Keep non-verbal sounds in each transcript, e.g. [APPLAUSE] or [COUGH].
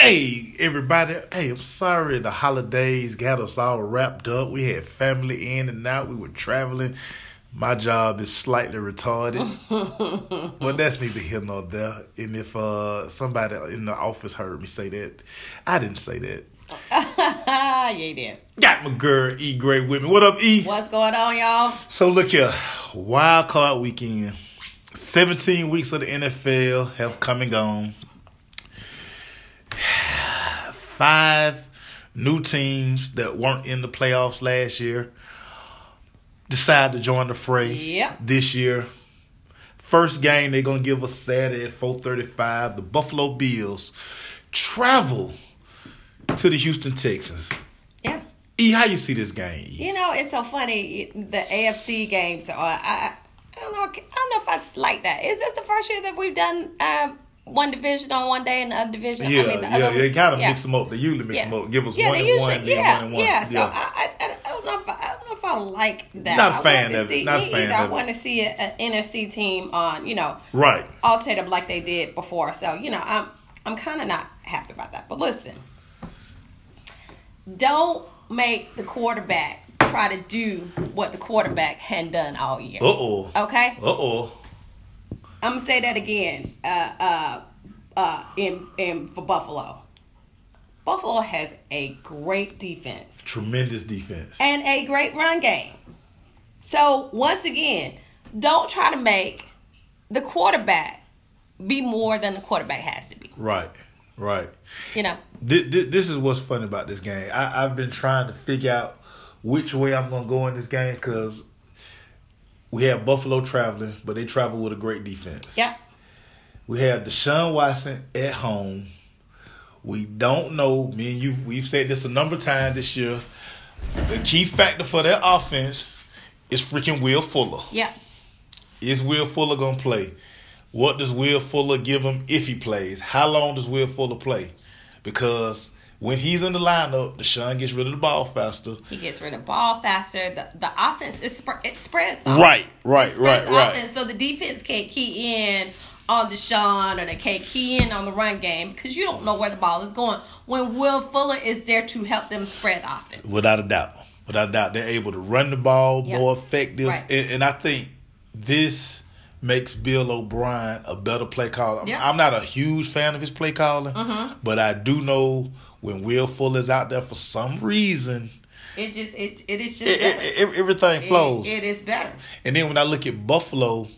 Hey, everybody. Hey, I'm sorry the holidays got us all wrapped up. We had family in and out. We were traveling. My job is slightly retarded. [LAUGHS] well, that's neither here nor there. And if uh, somebody in the office heard me say that, I didn't say that. [LAUGHS] yeah, you did. Got my girl E Gray with me. What up, E? What's going on, y'all? So look here, wild card weekend. 17 weeks of the NFL have come and gone. Five new teams that weren't in the playoffs last year decide to join the fray Yep. this year. First game they're gonna give us Saturday at 4:35. The Buffalo Bills travel to the Houston Texans. Yeah. E, how you see this game? E? You know, it's so funny. The AFC games are. I, I, don't know. I don't know if I like that. Is this the first year that we've done um, one division on one day and the other division? Yeah, I mean, the yeah, other, they kind of yeah. mix them up. They usually mix Yeah. them up. Give us yeah, one and usually, one, yeah, one and one. yeah. So I, I, I don't know if I, I don't know if I like that. Not a I fan of it. Not a fan either. I of it. want to see an NFC team on, you know, right. alternate like they did before. So you know, I'm I'm kind of not happy about that. But listen, don't make the quarterback try to do what the quarterback hadn't done all year. Uh oh. Okay, Uh oh. I'm gonna say that again. Uh, uh, uh, in in for Buffalo, Buffalo has a great defense Tremendous defense. and a great run game. So once again, don't try to make the quarterback be more than the quarterback has to be. Right. Right. You know. This, this is what's funny about this game. I, I've been trying to figure out which way I'm gonna go in this game because we have Buffalo traveling, but they travel with a great defense. Yeah. We have Deshaun Watson at home. We don't know. Me and you, we've said this a number of times this year. The key factor for their offense is freaking Will Fuller. Yeah. Is Will Fuller gonna play? What does Will Fuller give him if he plays? How long does Will Fuller play? Because when he's in the lineup, Deshaun gets rid of the ball faster. He gets rid of the ball faster. The the offense is sp- it spreads. The Right, right, right, the right. Offense, so the defense can't key in on Deshaun or they can't key in on the run game because you don't know where the ball is going. When Will Fuller is there to help them spread the offense. Without a doubt. Without a doubt. They're able to run the ball Yeah. more effective. Right. And, and I think this makes Bill O'Brien a better play caller. Yeah. I'm not a huge fan of his play calling, Mm-hmm. but I do know when Will Fuller is out there for some reason, It just it it is just it, it, everything flows. It- it is better. And then when I look at Buffalo,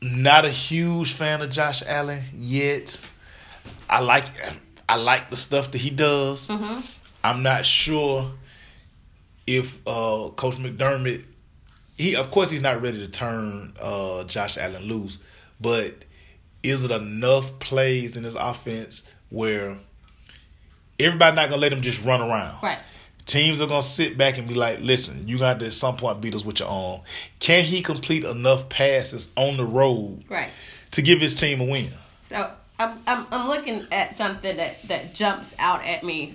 not a huge fan of Josh Allen yet. I like I like the stuff that he does. Mm-hmm. I'm not sure if uh, Coach McDermott he of course he's not ready to turn uh, Josh Allen loose, but is it enough plays in his offense where everybody not gonna let them just run around? Right. Teams are gonna sit back and be like, "Listen, you got to at some point beat us with your arm." Can he complete enough passes on the road Right. to give his team a win? So I'm, I'm I'm looking at something that that jumps out at me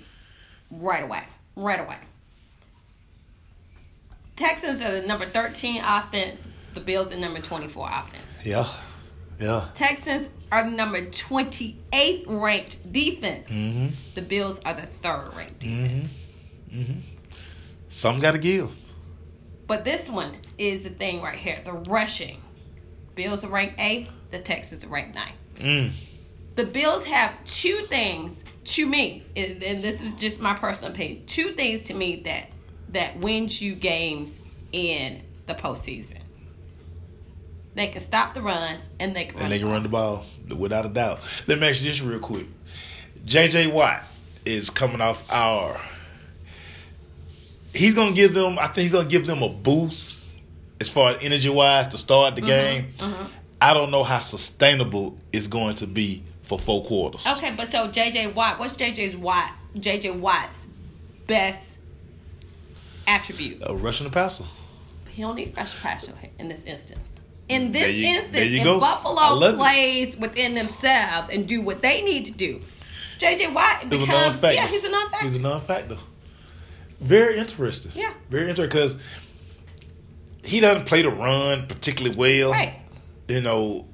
right away. Right away. Texans are the number 13 offense. The Bills are number 24 offense. Yeah, yeah. Texans are the number 28th ranked defense. Mm-hmm. The Bills are the third ranked defense. Some got to give. But this one is the thing right here: the rushing. Bills are ranked eighth. The Texans are ranked ninth. Mm. the Bills have two things to me, and and this is just my personal opinion. Two things to me that that wins you games in the postseason. They can stop the run, and they can run. And they the can run the ball without a doubt. Let me ask you this real quick. JJ Watt is coming off IR. He's gonna give them. I think he's gonna give them a boost as far as energy wise to start Mm-hmm, the game. I don't know how sustainable it's going to be for four quarters. Okay, but so JJ Watt, what's JJ's Watt? JJ Watt's best attribute? A rushing the passer. He don't need rush passer in this instance. In this you- instance, if go. Buffalo it. plays within themselves and do what they need to do, JJ Watt becomes yeah, he's a non-factor. He's a non-factor. Very interesting. Yeah. Very interesting because he doesn't play the run particularly well. right. You know,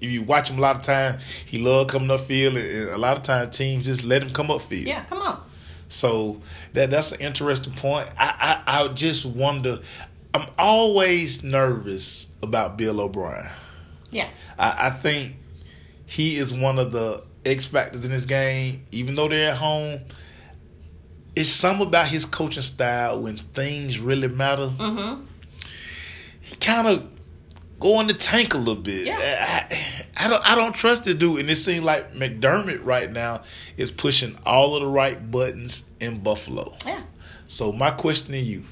if you watch him a lot of times, he love coming up field, and a lot of times teams just let him come up field. Yeah, come on. So that that's an interesting point. I I, I just wonder. I'm always nervous about Bill O'Brien. Yeah. I, I think he is one of the X factors in this game. Even though they're at home, it's something about his coaching style when things really matter. Mm-hmm. He kind of go in the tank a little bit. Yeah. I, I don't I don't trust this dude, and it seems like McDermott right now is pushing all of the right buttons in Buffalo. Yeah. So my question to you: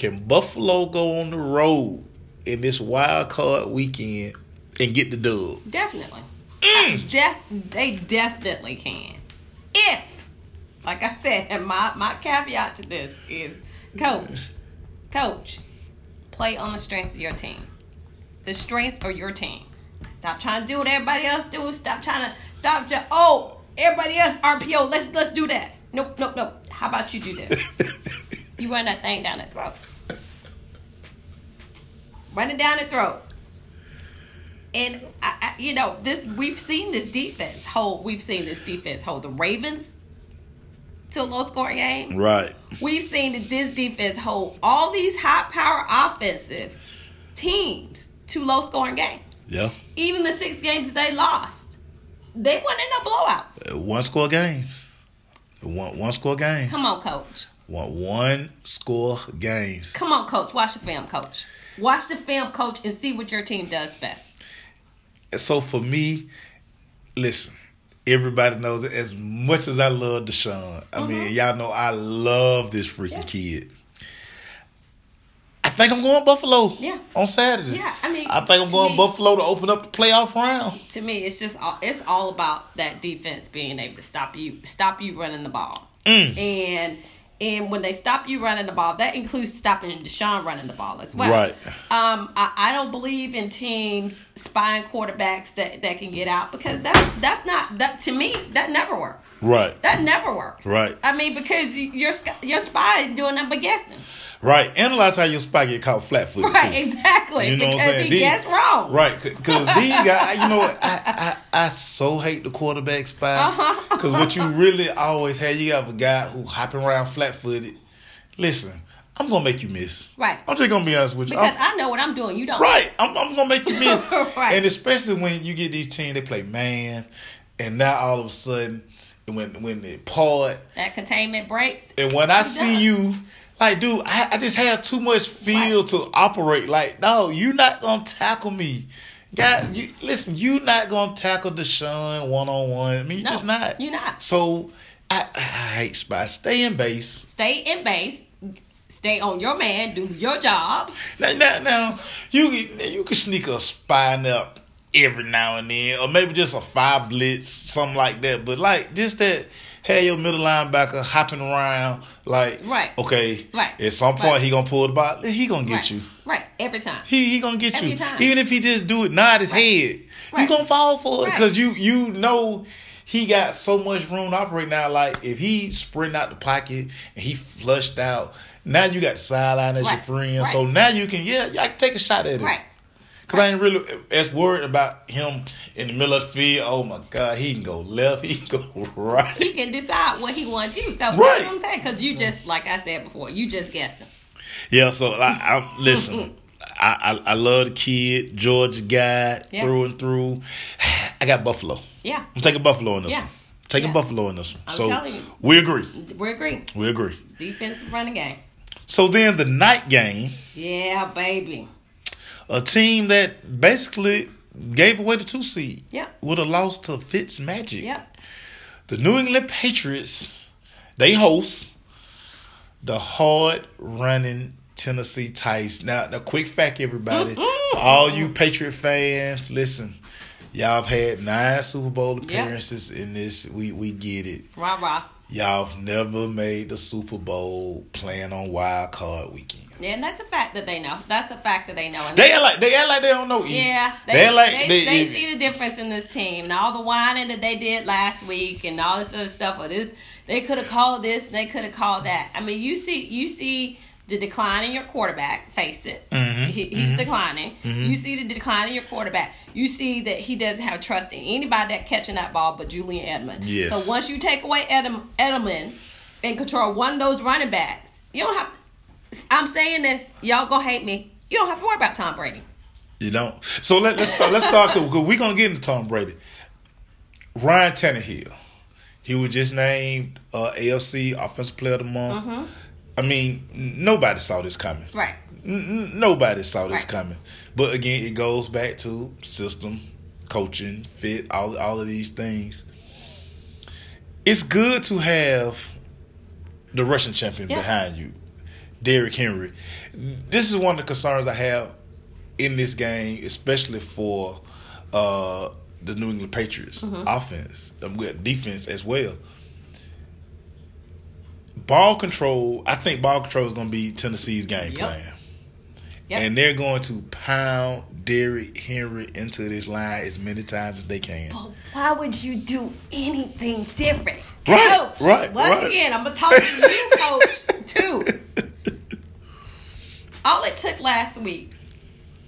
Can Buffalo go on the road in this wild card weekend and get the dub? Definitely. Mm. Def- they definitely can. If, like I said, [LAUGHS] my, my caveat to this is coach, coach, play on the strengths of your team. The strengths of your team. Stop trying to do what everybody else do. Stop trying to stop. Just, oh, everybody else RPO. Let's let's do that. Nope, nope, nope. How about you do this? [LAUGHS] you run that thing down the throat. Run it down the throat. And I, I, you know this, we've seen this defense hold. We've seen this defense hold the Ravens to a low scoring game. Right. We've seen that this defense hold all these high power offensive teams to low scoring games. Yeah. Even the six games they lost, they won in no blowouts. Uh, One score games. One one score games. Come on, coach. One one score games. Come on, coach. Watch the film, coach. Watch the film, coach, and see what your team does best. So for me, listen, everybody knows it. As much as I love Deshaun, I mean, y'all know I love this freaking Yeah. kid. I think I'm going Buffalo. Yeah. On Saturday. Yeah, I mean, I think I'm going me- Buffalo to open up the playoff round. To me, it's just all, it's all about that defense being able to stop you, stop you running the ball, Mm. and and when they stop you running the ball, that includes stopping Deshaun running the ball as well. Right. Um, I, I don't believe in teams spying quarterbacks that, that can get out because that that's not that to me that never works. Right. That never works. Right. I mean, because you, your your spy is doing nothing but guessing. Right. And a lot of times your spot get caught flat footed. Right. too. Exactly. You know what I'm because saying? he These- guessed wrong. Right, because [LAUGHS] these guys, you know what? I, I I so hate the quarterback. Uh-huh. Because what you really always have, you have a guy who hopping around flat footed. Listen, I'm gonna make you miss. Right. I'm just gonna be honest with you. Because I'm- I know what I'm doing. You don't. right, I'm, I'm gonna make you [LAUGHS] miss. Right. And especially when you get these teams, they play man, and now all of a sudden, when when they part, That containment breaks. and when I see does. you, like, dude, I, I just have too much feel Right. to operate. Like, no, you're not gonna tackle me. God, you listen, you're not gonna tackle Deshaun one on one. I mean, you're No, just not. you're not. So I, I hate spots. Stay in base. Stay in base. Stay on your man. Do your job. Now, now, now you you can sneak a spy up every now and then, or maybe just a five blitz, something like that. But like just that, have your middle linebacker hopping around, like Right. okay, Right. At some point, Right. he gonna pull the ball. He gonna get right. you. Right. Every time. He he gonna get Every you. time. Even if he just do it, nod his head, you gonna fall for it because you you know. He got so much room to operate now. Like if he sprint out the pocket and he flushed out, now you got the sideline as Right. your friend. Right. So now you can yeah, I can take a shot at it. Right. Cause I ain't really as worried about him in the middle of the field. Oh my God, he can go left, he can go [LAUGHS] right. He can decide what he want to do. So Right. that's what I'm saying. Because you just, like I said before, you just guessing. Yeah, so I, I listen. [LAUGHS] I, I I love the kid, Georgia guy Yeah. through and through. [SIGHS] I got Buffalo. Yeah. I'm taking Buffalo in this Yeah. one. Taking Yeah. Buffalo in this one. I'm so telling you. we agree. We agree. We agree. Defensive running game. So then the night game, Yeah, baby. A team that basically gave away the two seed. Yeah. Would have lost to Fitz Magic. Yep. The New England Patriots, they host the hard running Tennessee Titans. Now, a quick fact, everybody, mm-hmm. for all you Patriot fans, listen, y'all have had nine Super Bowl appearances in this. We we get it. Rah rah. Y'all never made the Super Bowl playing on wild card weekend. Yeah, and that's a fact that they know. That's a fact that they know. And They act like they act like they don't know. E. Yeah, they, they like they, they, they see the difference in this team and all the whining that they did last week and all this other stuff. Or this, they could have called this, and they could have called that. I mean, you see, you see the decline in your quarterback. Face it, Mhm, he, he's mhm. declining. You see the decline in your quarterback. You see that he doesn't have trust in anybody that catching that ball but Julian Edelman. Yes. So once you take away Edem, Edelman and control one of those running backs, you don't have. I'm saying this, y'all gonna hate me. You don't have to worry about Tom Brady. You don't. So let, let's start. Let's start because we're gonna get into Tom Brady. Ryan Tannehill, he was just named uh, AFC Offensive Player of the Month. I mean, nobody saw this coming. Right. N- nobody saw this Right. coming. But again, it goes back to system, coaching, fit, all all of these things. It's good to have the rushing champion Yeah. behind you, Derrick Henry. This is one of the concerns I have in this game, especially for uh, the New England Patriots Mm-hmm. offense, um, defense as well. Ball control, I think ball control is going to be Tennessee's game Yep. plan. Yep. And they're going to pound Derrick Henry into this line as many times as they can. But why would you do anything different? Right, coach, right, Once right. again, I'm gonna talk to you, [LAUGHS] coach, too. All it took last week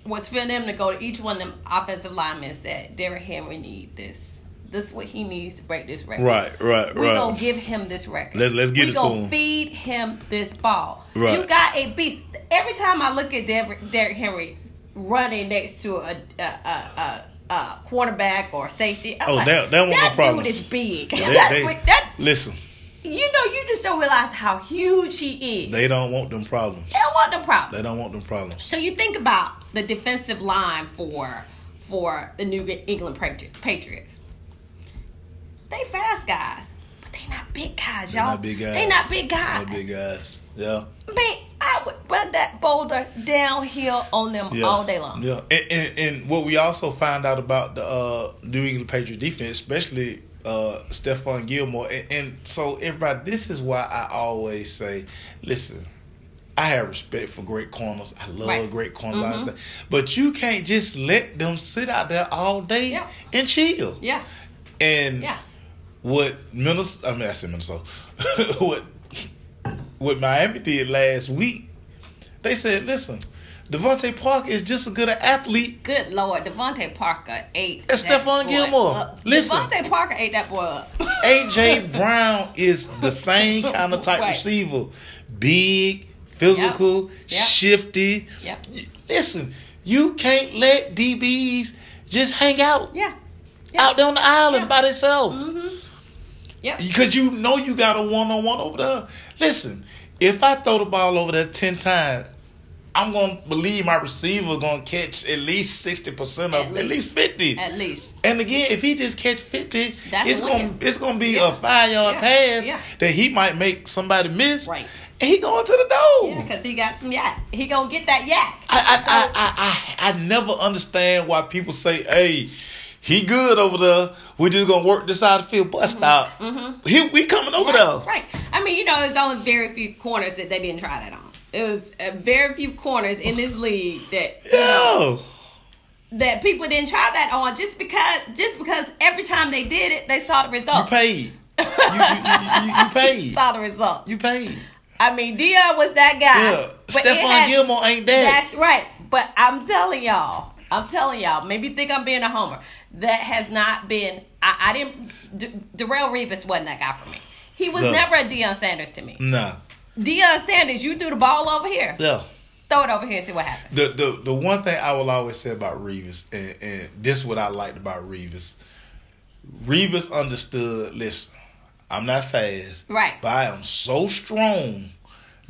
was for them to go to each one of them offensive linemen and said, Derrick Henry need this. This is what he needs to break this record. Right, right, right. We're right. gonna give him this record. Let's- let's get we it to him. feed him this ball. Right. You got a beast. Every time I look at Derrick, Derrick Henry running next to a a, a, a, a quarterback or safety, I'm Oh, like, that- that one no that dude is big. They- That- [LAUGHS] they- that- listen, you know, you just don't realize how huge he is. They, don't want them problems. They don't want no problem. They don't want them problems. So you think about the defensive line for for the New England Patriots. They fast guys, but they not big guys, They're y'all. not big guys. They not big guys. Not big guys. Yeah. Man, I would run that boulder downhill on them Yeah. all day long. Yeah. And, and, and what we also find out about the uh, New England Patriot defense, especially uh, Stephon Gilmore. And, and so, everybody, this is why I always say, listen, I have respect for great corners. I love Right. great corners Mhm. out there. But you can't just let them sit out there all day Yeah. and chill. Yeah, And yeah. What Minnesota, I mean, I said Minnesota, [LAUGHS] what what Miami did last week, they said, listen, DeVante Parker is just as good an athlete. Good lord, DeVante Parker ate. That Stephon Gilmore. up. Listen. DeVante Parker ate that boy up. [LAUGHS] AJ Brown is the same kind of type Right. receiver. Big, physical, Yep. Yep. shifty. Yep. Listen, you can't let DBs just hang out Yeah. out there on the island by themselves. Mm-hmm. Yep. Because you know you got a one on one over there. Listen, if I throw the ball over there ten times, I'm gonna believe my receiver gonna catch at least sixty percent of At at, least. least fifty. At least. And again, if he just catch fifty, That's it's gonna it's gonna be Yeah. a five yard Yeah. pass Yeah. that he might make somebody miss. Right. And he going to the door. Yeah, because he got some YAC. He gonna get that YAC. I, I, I, I, I, I never understand why people say, "Hey, he good over there. We just gonna work this side of the field." Bust out. He, we coming over there. Mm-hmm. Right. I mean, you know, there's only very few corners that they didn't try that on. It was uh, very few corners in this league that you know, that people didn't try that on just because just because every time they did it, they saw the result. [LAUGHS] You paid. You, you, you, you paid. saw the result. You paid. I mean, Deion was that guy. Yeah. but Stephon Gilmore ain't that. That's right. But I'm telling y'all, I'm telling y'all, maybe think I'm being a homer. That has not been. I, I didn't. D- Darrelle Revis wasn't that guy for me. He was No. never a Deion Sanders to me. Nah. Deion Sanders, you threw the ball over here, Yeah. throw it over here, and see what happens. The the the one thing I will always say about Revis, and, and this is what I liked about Revis. Revis understood. Listen, I'm not fast, Right. But I am so strong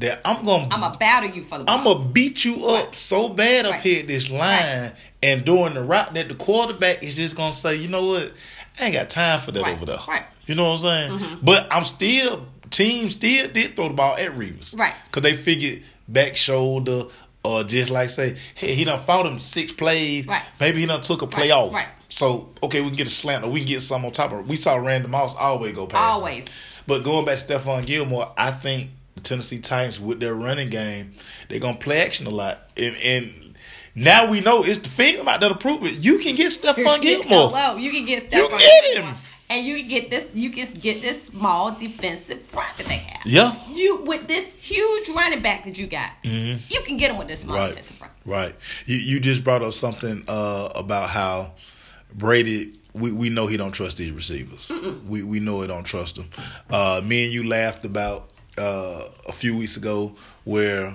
that I'm gonna I'm gonna battle you for the ball. I'm gonna beat you up Right. so bad up Right. here at this line, and during the route that the quarterback is just gonna say, you know what, I ain't got time for that Right, over there. right. You know what I'm saying? Mhm. But I'm still team still did throw the ball at Revis, Right. Because they figured back shoulder or just like say, hey, he done fought him six plays, Right. Maybe he done took a play off, right. So okay, we can get a slant or we can get some on top of it. We saw Randy Moss always go past. him. Always. But going back to Stephon Gilmore, I think the Tennessee Titans with their running game, they're gonna play action a lot. And, and now we know it's the film out there to prove it. You can get Stephon Gilmore. Hello, you can get Stephon. You get Gilmore. him. and you can get this you can get this small defensive front that they have. Yeah. You with this huge running back that you got, you can get them with this small Right. defensive front. Right. You you just brought up something uh, about how Brady. We, we know he don't trust these receivers. We we know he don't trust them. Uh, me and you laughed about uh, a few weeks ago where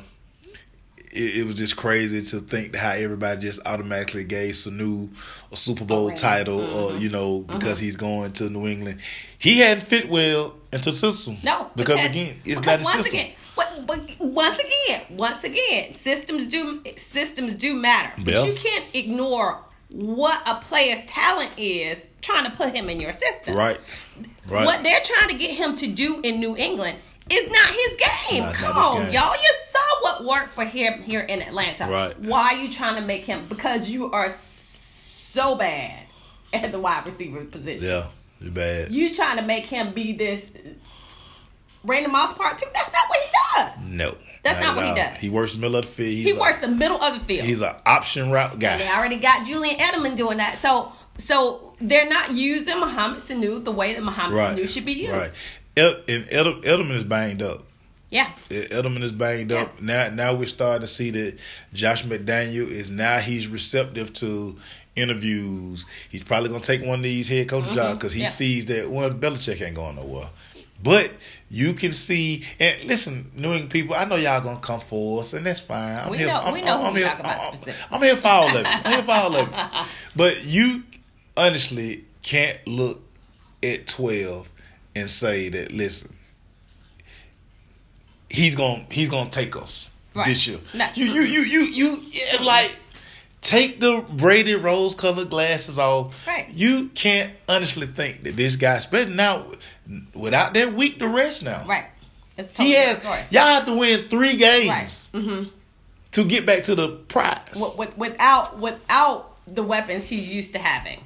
it, it was just crazy to think how everybody just automatically gave Sanu a Super Bowl Right. title, or you know mm-hmm. because he's going to New England. He hadn't fit well into the system. No, because, again, it's because not once system. again, but, but once again, once again, systems do systems do matter. But you can't ignore what a player's talent is trying to put him in your system. Right. Right. What they're trying to get him to do in New England is not his game. Come not on, game. y'all. You saw what worked for him here in Atlanta. Right. Why are you trying to make him? Because you are so bad at the wide receiver position. yeah, you're bad. You trying to make him be this Randy Moss part two? That's not what he does. No, That's not at what he does. He works the middle of the field. He's He a- works the middle of the field. He's an option route guy. and they already got Julian Edelman doing that. So so they're not using Mohamed Sanu the way that Mohamed Right. Sanu should be used. Right. And Edel, Edelman is banged up. Yeah. Edelman is banged Yeah. up. Now, now we're starting to see that Josh McDaniel is now he's receptive to interviews. He's probably gonna take one of these head coach jobs because he Mm-hmm. Yeah. sees that well, Belichick ain't going nowhere. But you can see and listen, New England people. I know y'all gonna come for us, and that's fine. I'm We here, know- I'm, we know who I'm we here, talking about I'm- I'm here for all of it. I'm here for all of it. [LAUGHS] But you honestly can't look at twelve and say that. Listen, he's gonna he's gonna take us Right. this year. You you you you you yeah, like take the Brady rose colored glasses off. Right. You can't honestly think that this guy, especially now without that week to rest now. Right. It's a He totally has story. y'all have to win three games Right. Mm-hmm. to get back to the prize. With, with, without without the weapons he's used to having,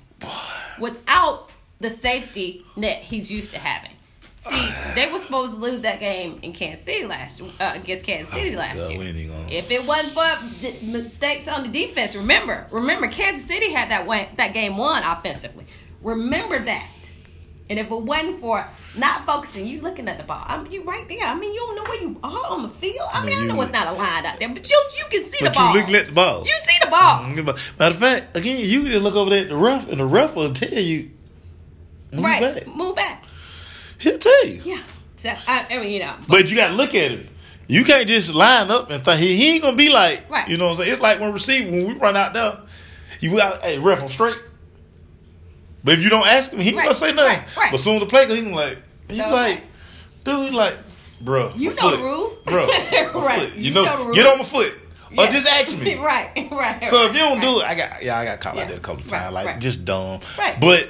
without the safety net he's used to having. See, they were supposed to lose that game in Kansas City last uh, against Kansas ah, City last year. ain't uh, If it wasn't for the mistakes on the defense, remember, remember, Kansas City had that one, that game won offensively. Remember that. And if it wasn't for not focusing, you looking at the ball. I mean, you right there. I mean, you don't know where you are on the field. I mean, I know it's not aligned out there, but you you can see but the ball. you looking at the ball. You see the ball. Mm-hmm. Matter of fact, again, you can look over there at the ref, and the ref will tell you. Move right. back. Move back. He'll tell you. Yeah. So I, I mean, you know. But you got to look at him. You can't just line up and think he, he ain't gonna be like. Right. You know what I'm saying? It's like when receiver when we run out there, you got hey ref I'm straight. But if you don't ask him, he Right, gonna say nothing. right, right. But soon as the play, he gonna like you So- like, dude, he like, bro, You my know the rule. bro, [LAUGHS] Right. foot. You, You know, know the rule. get on my foot or just ask me. [LAUGHS] right. Right. So if you don't right. do it, I got yeah, I got caught Yeah. like that a couple of Right, times, like right. just dumb. Right. But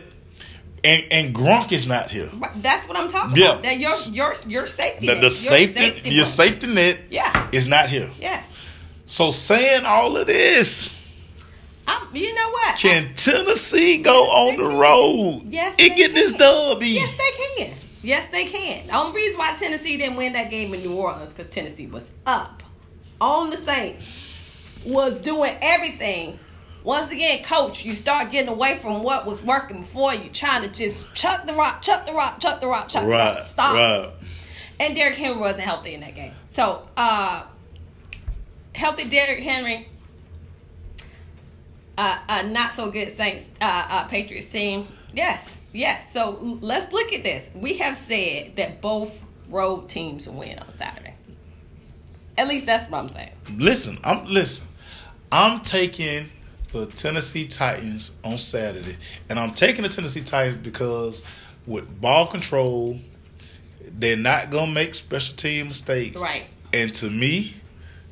and and Gronk is not here. That's what I'm talking Yeah. about. That your your your safety. The, net, the your safety, your safety net Yeah. is not here. Yes. So saying all of this, I'm, you know what? can Tennessee go Yes, on the can. road Yes, and they get this can. dub? E? Yes, they can. Yes, they can. The only reason why Tennessee didn't win that game in New Orleans because Tennessee was up on the Saints, was doing everything. Once again, coach, you start getting away from what was working before you, trying to just chuck the rock, chuck the rock, chuck the rock, chuck the rock. Stop. right. And Derrick Henry wasn't healthy in that game. So, uh, healthy Derrick Henry, uh, uh, not so good Saints, uh, uh, Patriots team. Yes, yes. So let's look at this. We have said that both road teams win on Saturday. At least that's what I'm saying. Listen, I'm listen. I'm taking the Tennessee Titans on Saturday, and I'm taking the Tennessee Titans because with ball control, they're not gonna make special team mistakes. Right. And to me,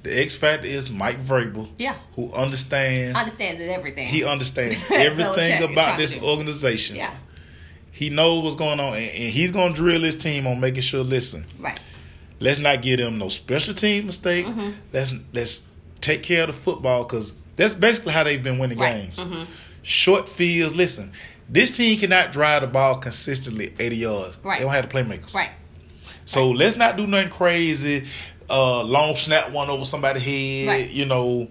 the X factor is Mike Vrabel. Yeah. Who understands? Understands everything. he understands [LAUGHS] everything about this organization. yeah. He knows what's going on, and, and he's gonna drill his team on making sure. Listen, Right. let's not give them no special team mistake. Mm-hmm. Let's let's take care of the football because that's basically how they've been winning Right. Mm-hmm. games. Short fields. Listen, this team cannot drive the ball consistently eighty yards. Right. They don't have the playmakers. Right. So let's not do nothing crazy. Uh, long snap one over somebody's head. Right. You know,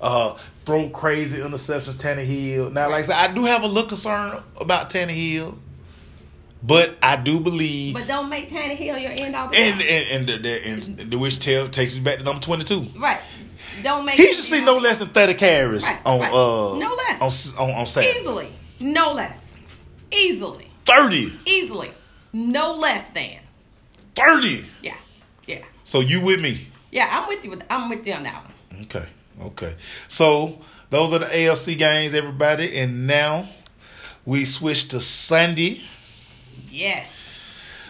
uh, throw crazy interceptions. Tannehill. Now, like I said, I do have a little concern about Tannehill. But I do believe, But don't make Tannehill your end all. and and and the, the, and the which tell takes me back to number twenty two. right. Don't make He should see no less than thirty carries Right, on right. uh No less. on on, on Saturday. easily, no less, easily, Thirty. easily, no less than. 30. Yeah, yeah, So you with me? yeah. I'm with you. With I'm with you on that one. Okay. Okay. So those are the AFC games, everybody, and now we switch to Sunday. Yes.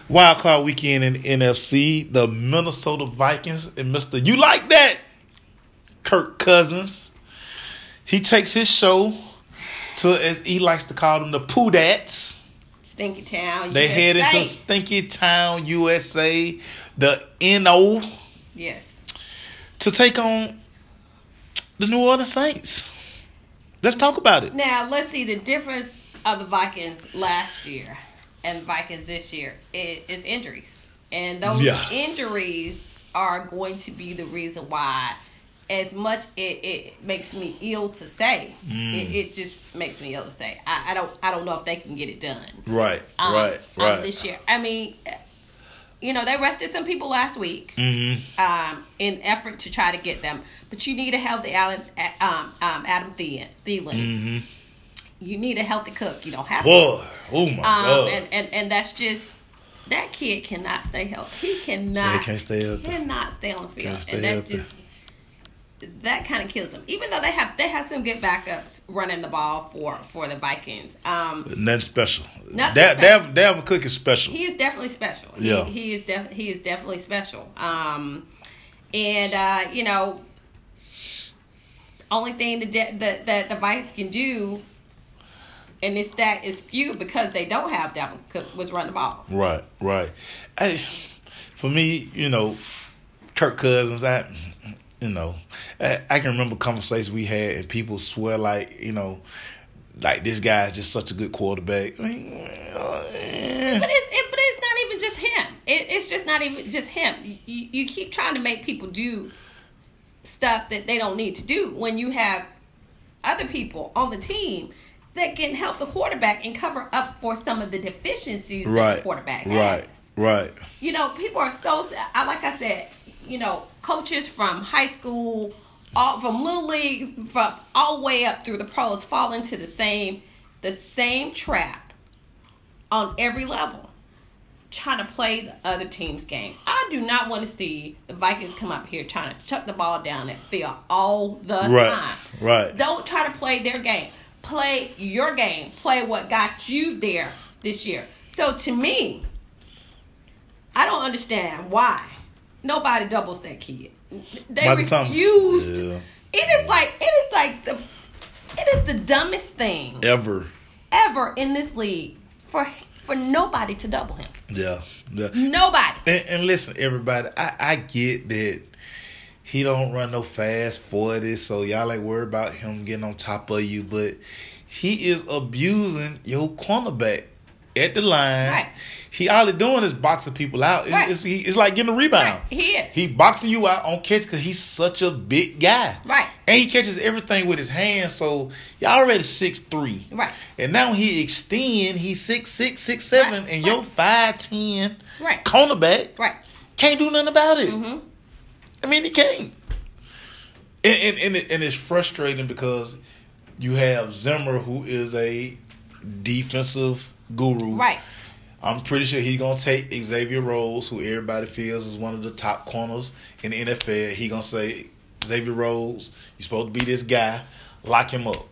Wild card weekend in NFC, the Minnesota Vikings and Mr. You like that? Kirk Cousins. He takes his show to as he likes to call them the Poodats. Stinky Town. They USA. head into Stinky Town, USA, the NO, Yes. to take on the New Orleans Saints. Let's talk about it. Now let's see the difference of the Vikings last year and the Vikings this year. It, it's injuries, and those Yeah. injuries are going to be the reason why. As much it, it makes me ill to say, Mm. it, it just makes me ill to say. I, I don't I don't know if they can get it done. Right, um, right, um, right. this year. I mean, you know, they rested some people last week Mm-hmm. um, in effort to try to get them, but you need a healthy Alan, um, um, Adam Thielen. Thielen. Mm-hmm. You need a healthy cook. You don't have Boy, oh my. Um, God. and, and and that's just that kid cannot stay healthy. He cannot. He can't stay healthy. Cannot stay on the field, Can't stay and that healthy. just that kind of kills them. Even though they have they have some good backups running the ball for for the Vikings. Um, Nothing special. Nothing that special. that Dalvin Cook is special. he is definitely special. He, Yeah. he is def- he is definitely special. Um, and uh, you know, only thing that de- that that the Vikings can do, and this stack is skewed because they don't have Dalvin Cook was run the ball. Right, right. Hey, for me, you know, Kirk Cousins, I, you know, I, can remember conversations we had, and people swear like, you know, like this guy is just such a good quarterback. I mean, uh, eh. But it's it, but it's not even just him. It, it's just not even just him. You, you keep trying to make people do stuff that they don't need to do when you have other people on the team that can help the quarterback and cover up for some of the deficiencies that right, the quarterback has. right, right. You know, people are so. I like I said, you know, coaches from high school, all from little league, from all the way up through the pros, fall into the same, the same trap on every level, trying to play the other team's game. I do not want to see the Vikings come up here trying to chuck the ball down that field all the Right, time. right. Don't try to play their game. Play your game. Play what got you there this year. So to me, I don't understand why nobody doubles that kid. They Thomas. refused. Yeah. It is like it is like the it is the dumbest thing Ever. ever in this league for for nobody to double him. Yeah. yeah. Nobody. And, and listen, everybody, I, I get that he don't run no fast forty, so y'all ain't worried about him getting on top of you, but he is abusing your cornerback at the line. Right. He all he doing is boxing people out. Right. It's, he, it's like getting a rebound. Right. He is. He boxing you out on catch because he's such a big guy. Right. And he catches everything with his hands. So y'all already six three. Right. And now he extend. He's six six six seven, Right, and right. your five ten Right. cornerback Right. can't do nothing about it. Mhm. I mean, he can't. And and and, it, and it's frustrating because you have Zimmer, who is a defensive guru. Right. I'm pretty sure he's gonna take Xavier Rhodes, who everybody feels is one of the top corners in the NFL. He gonna say, Xavier Rhodes, you're supposed to be this guy. Lock him up.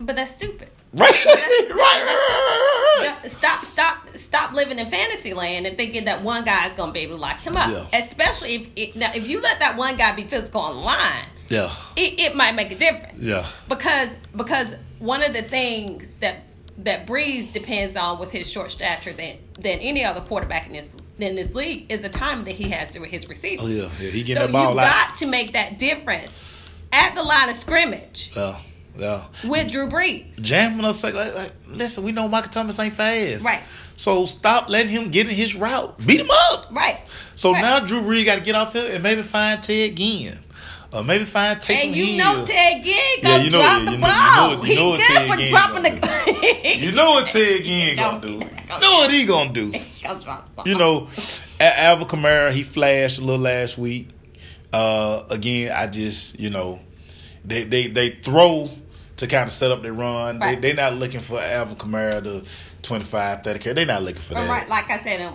But that's stupid. [LAUGHS] Right, right, right, right, right, Yeah, Stop, stop, stop living in fantasy land and thinking that one guy is going to be able to lock him up. Yeah. Especially if it, now, if you let that one guy be physical on the line, Yeah, it, it might make a difference. yeah, because because one of the things that that Brees depends on with his short stature than than any other quarterback in this in this league is the time that he has to with his receivers. oh yeah, yeah. He getting so that ball you out. got to make that difference at the line of scrimmage Yeah, yeah. with Drew Brees. jamming us like, like, like, listen, we know Michael Thomas ain't fast. Right. So stop letting him get in his route. Beat him up. Right. So Right. now Drew Brees got to get off here and maybe find Ted Ginn. Or maybe find Taysom And you Hill. know Ted Ginn Yeah, gonna you know- drop yeah, the you know- you ball. know- you he know what good Ted for Ginn dropping gonna the. You know what Ted Ginn [LAUGHS] gonna do. You know what he gonna do. [LAUGHS] Gonna drop the ball. You know, Alvin Kamara, he flashed a little last week. Uh, again, I just, you know, they they they throw to kind of set up their run. Right. They they not looking for Alvin Kamara to 25, 30 carry. They're not looking for that. right, like I said, um,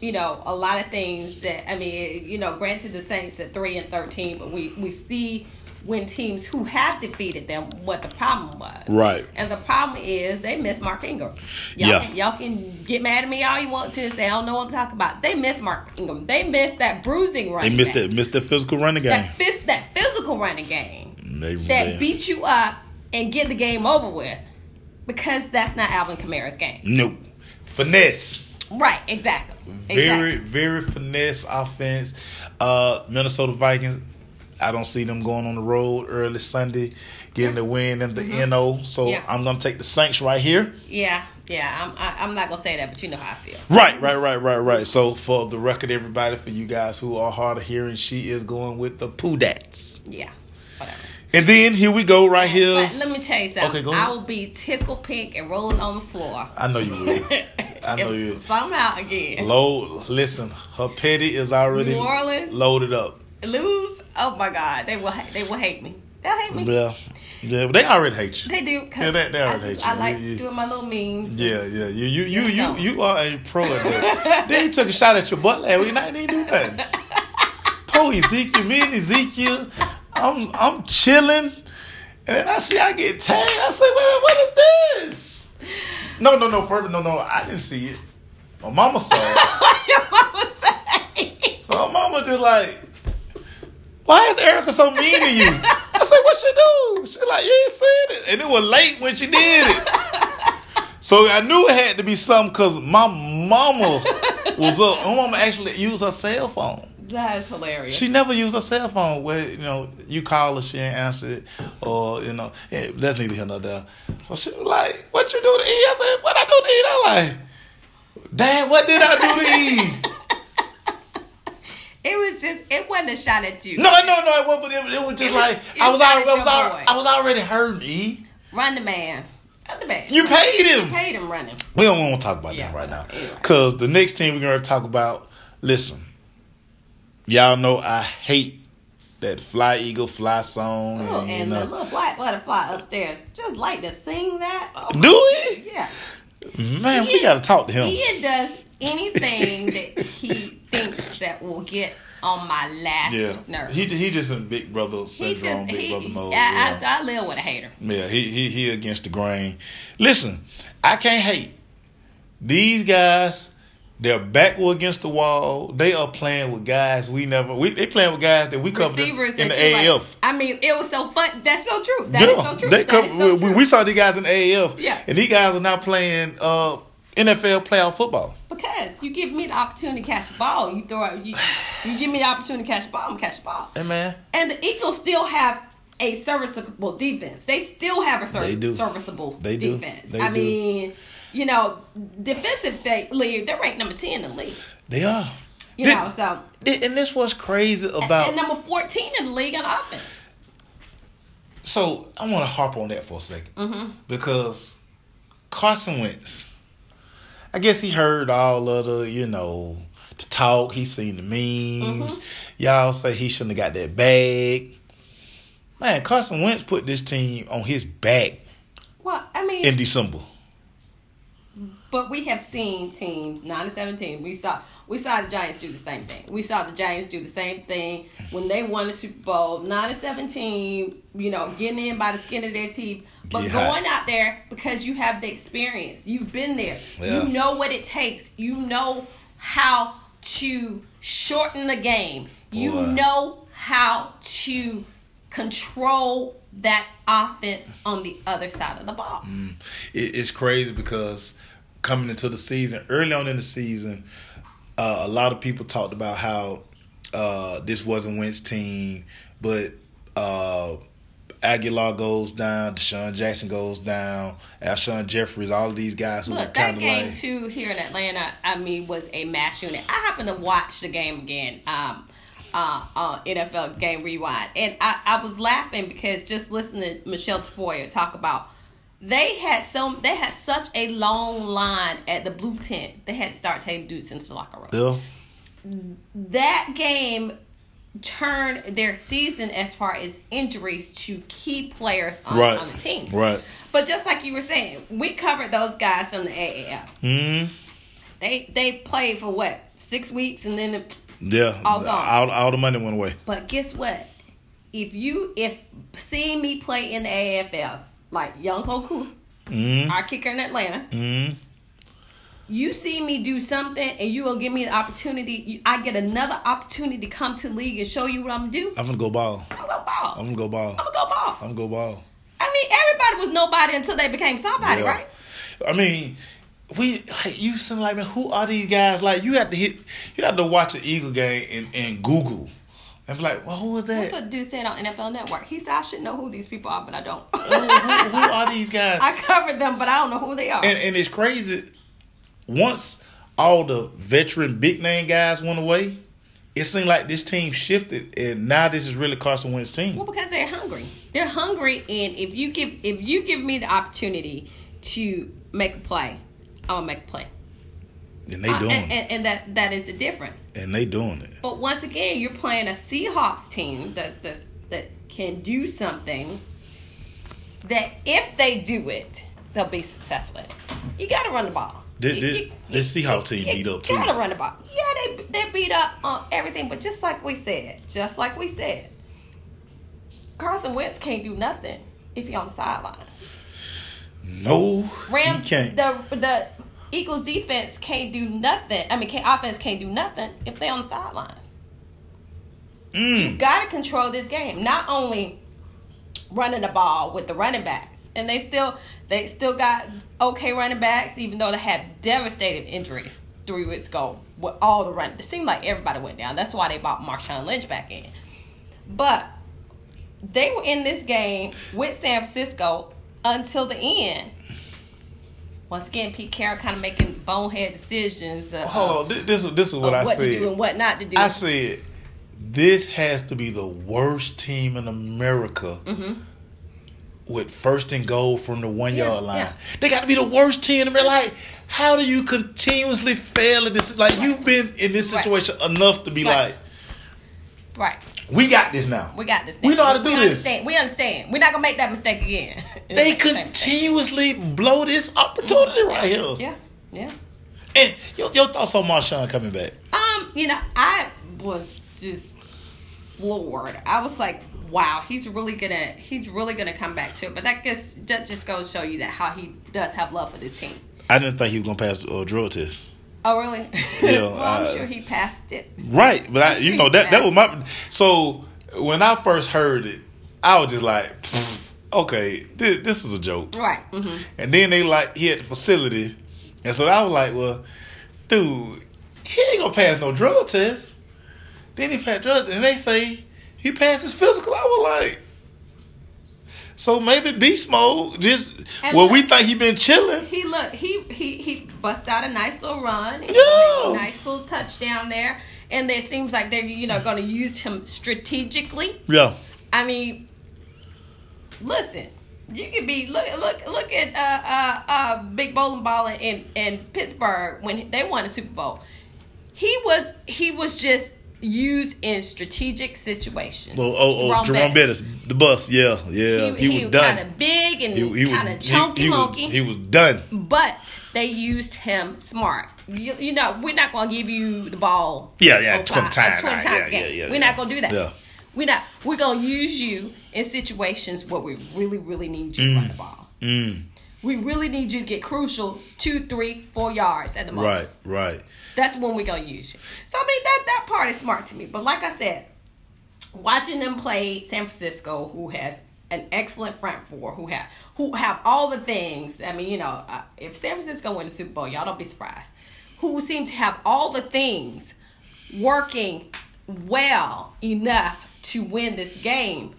you know, a lot of things that I mean, you know, granted the Saints at three and thirteen, but we we see when teams who have defeated them what the problem was. Right. And the problem is they miss Mark Ingram. Y'all, Yeah. can, y'all can get mad at me all you want to and say I don't know what I'm talking about. They miss Mark Ingram. They miss that bruising run. They missed game. that missed that physical running game. That, phys- that physical running game They, that they- beat you up and get the game over with because that's not Alvin Kamara's game. Nope. Finesse. Right, exactly. Very, exactly. very finesse offense. Uh, Minnesota Vikings. I don't see them going on the road early Sunday, getting the win in the NO. So Mm-hmm. Yeah. I'm gonna take the Saints right here. Yeah, yeah. I'm I, I'm not gonna say that, but you know how I feel. Right, right, right, right, right. So for the record, everybody, for you guys who are hard of hearing, she is going with the Poodats. Yeah, whatever. And then here we go, right here. But let me tell you something. Okay, go ahead. I will be tickle pink and rolling on the floor. I know you will. I [LAUGHS] know you will. Somehow again. Load. Listen, her petty is already New Orleans? loaded up. Lose. Oh my God, they will. They will hate me. They'll hate me. Yeah, yeah, but they already hate you. They do. Yeah, they- they I, already just- hate I like You- you- doing my little memes. Yeah, yeah. You you you Yeah, you you are a pro at that. [LAUGHS] then you took a shot at your butt last week. Now you didn't do nothing. [LAUGHS] Poor Ezekiel, me and Ezekiel, I'm I'm chilling, and then I see I get tagged. I say, wait, wait, what is this? No, no, no, first, no, no, I didn't see it. My mama saw it. [LAUGHS] Your mama say. So my mama just like, why is Erika so mean to you? I said, what she do? She like, you ain't seen it. And it was late when she did it. So I knew it had to be something because my mama was up. My mama actually used her cell phone. That is hilarious. She never used her cell phone where, you know, you call her, she ain't answer it. Or, you know, eh, that's neither here nor there. So she was like, what you do to E? I said, what I do to E? I'm like, Dad, what did I do to E? [LAUGHS] it was just. It wasn't a shot at you. No, no, no, it wasn't. But it, it was just It was- like I was, already, I was, already. I was already hurting. E, Run the man. Run the man. you paid him. paid him running. We don't want to talk about Yeah, that right now, you're right. because the next team we're going to talk about. Listen, y'all know I hate that fly eagle fly song. Oh, and, and know, the little black butterfly upstairs just like to sing that. Oh, do we? Yeah. Man, we got to talk to him. Ian does [LAUGHS] anything that he thinks that will get on my last Yeah, nerve. he he just in Big Brother He syndrome, just Big he, Brother mode. I, yeah. I, I live with a hater. Yeah, he he he against the grain. Listen, I can't hate these guys. They're backward against the wall. They are playing with guys we never. We they playing with guys that we covered in, in the you like- I mean, it was so fun. That's so true. That is Yeah, so true. They so we, we saw these guys in the AAF. Yeah. and these guys are now playing uh, NFL playoff football. because you give me the opportunity to catch the ball, you throw it. You, you give me the opportunity to catch the ball, I'm catch the ball. Hey man, And the Eagles still have a serviceable defense. They still have a They do. serviceable They do. defense. They I do. mean, you know, defensively, they're ranked number 10 in the league. they are. You Did- know, so. And this was crazy about. and number 14 in the league on offense. So I want to harp on that for a 2nd Mm-hmm. because Carson Wentz, I guess he heard all of the, you know, the talk. He seen the memes. Mm-hmm. Y'all say he shouldn't have got that bag. Man, Carson Wentz put this team on his back Well, I mean, in December. But we have seen teams nine to seventeen. We saw we saw the Giants do the same thing. We saw the Giants do the same thing when they won the Super Bowl. Nine to seventeen, you know, getting in by the skin of their teeth. But Get hot. going out there because you have the experience. You've been there. Yeah. You know what it takes. You know how to shorten the game. You Boy. know how to control that offense on the other side of the ball. Mm. it, it's crazy because coming into the season, early on in the season, uh, a lot of people talked about how uh, this wasn't Wentz team, but uh, Agholor goes down, DeSean Jackson goes down, Alshon Jeffries, all of these guys who were Look, that kind of game like. too here in Atlanta, I mean, was a mass unit. I happened to watch the game again. Um, uh, uh, NFL Game Rewind, and I, I was laughing because just listening to Michele Tafoya talk about they had some they had such a long line at the blue tent they had to start taking dudes into the locker room. Yeah. That game turned their season as far as injuries to key players on, Right. on the team. Right. But just like you were saying, we covered those guys from the AAF. Mm. They they played for what six weeks and then. Yeah. All gone. All, all the money went away. But guess what? If you if seeing me play in the AFL like Younghoe Koo, Mm. our kicker in Atlanta, Mm. you see me do something and you will give me the opportunity. I get another opportunity to come to the league and show you what I'm gonna do. I'm gonna go ball. I'm gonna go ball. I'm gonna go ball. I'm gonna go ball. I'm gonna go ball. I mean, everybody was nobody until they became somebody, Yeah. right? I mean, we like you seem like man, who are these guys? Like you have to hit, you have to watch an Eagle game and, and Google, and be like, well, who is That's that? That's what dude said on NFL Network. He said I should know who these people are, but I don't. who, who, who are these guys? [LAUGHS] I covered them, but I don't know who they are. And and it's crazy. Once all the veteran big name guys went away, it seemed like this team shifted, and now this is really Carson Wentz's team. Well, because they're hungry. They're hungry, and if you give if you give me the opportunity to make a play, I'm gonna make a play. And they Uh, doing and, it. and, and that that is the difference. And they doing it. But once again, you're playing a Seahawks team that that that can do something. That if they do it, they'll be successful. You got to run the ball. This, You- this, Seahawks team you beat up too. gotta run the ball. Yeah, they they beat up on everything, but just like we said, just like we said, Carson Wentz can't do nothing if he on the sideline. No, Ram he can't. the the Eagles defense can't do nothing. I mean, can't, offense can't do nothing if they on the sidelines. Mm. Got to control this game. Not only running the ball with the running backs, and they still they still got okay running backs, even though they had devastating injuries three weeks ago with all the run. It seemed like everybody went down. That's why they brought Marshawn Lynch back in. But they were in this game with San Francisco until the end. Once again, Pete Carroll kind of making bonehead decisions. Uh, Hold on, thi- this is this is what I said what to do and what not to do. I said this has to be the worst team in America with first and goal from the one Mm-hmm. Yeah, yard line. yeah. They got to be the worst team in America. Like, how do you continuously fail at this? Like, you've been in this Right. situation enough to be Right. like, right. We got this now. We got this. We know how to we do this. Understand. We understand. We're not gonna make that mistake again. [LAUGHS] They continuously blow this opportunity right here. Yeah, yeah. And your, your thoughts on Marshawn coming back? Um, you know, I was just floored. I was like, wow, he's really gonna he's really gonna come back to it. But that guess that just goes to show you that how he does have love for this team. I didn't think he was gonna pass the uh, drug test. Oh really? [LAUGHS] Yeah, well, I'm sure he passed it. Right, but I, you know that that was my. [LAUGHS] So when I first heard it, I was just like, okay, this, this is a joke. Right. hmm And then they like he had the facility, and so I was like, well, dude, he ain't gonna pass no drug test. Then he passed drug, and they say he passed his physical. I was like. So maybe beast mode just And well we look- think he been chilling. He look he he he bust out a nice little run, Yeah. nice little touchdown there, and it seems like they're you know going to use him strategically. Yeah. I mean, listen, you could be look look look at uh uh uh Big Bowling Ball in in Pittsburgh when they won the Super Bowl. He was he was just used in strategic situations. Well, oh, oh, Jerome Bettis, the bus, yeah, yeah, he, was kind done. of big and He, he kind of chunky he, was, monkey. he was done. But they used him smart. You, you know, we're not going to give you the ball. Yeah, yeah, 20 times. Twenty Yeah, times yeah, game. yeah, we're yeah. not going to do that. Yeah. We're not. We're going to use you in situations where we really, really need you to run the ball. Mm, We really need you to get crucial two, three, four yards at the most. right, right. That's when we're gonna use you. So I mean that that part is smart to me. But like I said, watching them play San Francisco, who has an excellent front four, who have who have all the things. I mean, you know, uh, if San Francisco win the Super Bowl, y'all don't be surprised. Who seem to have all the things working well enough to win this game.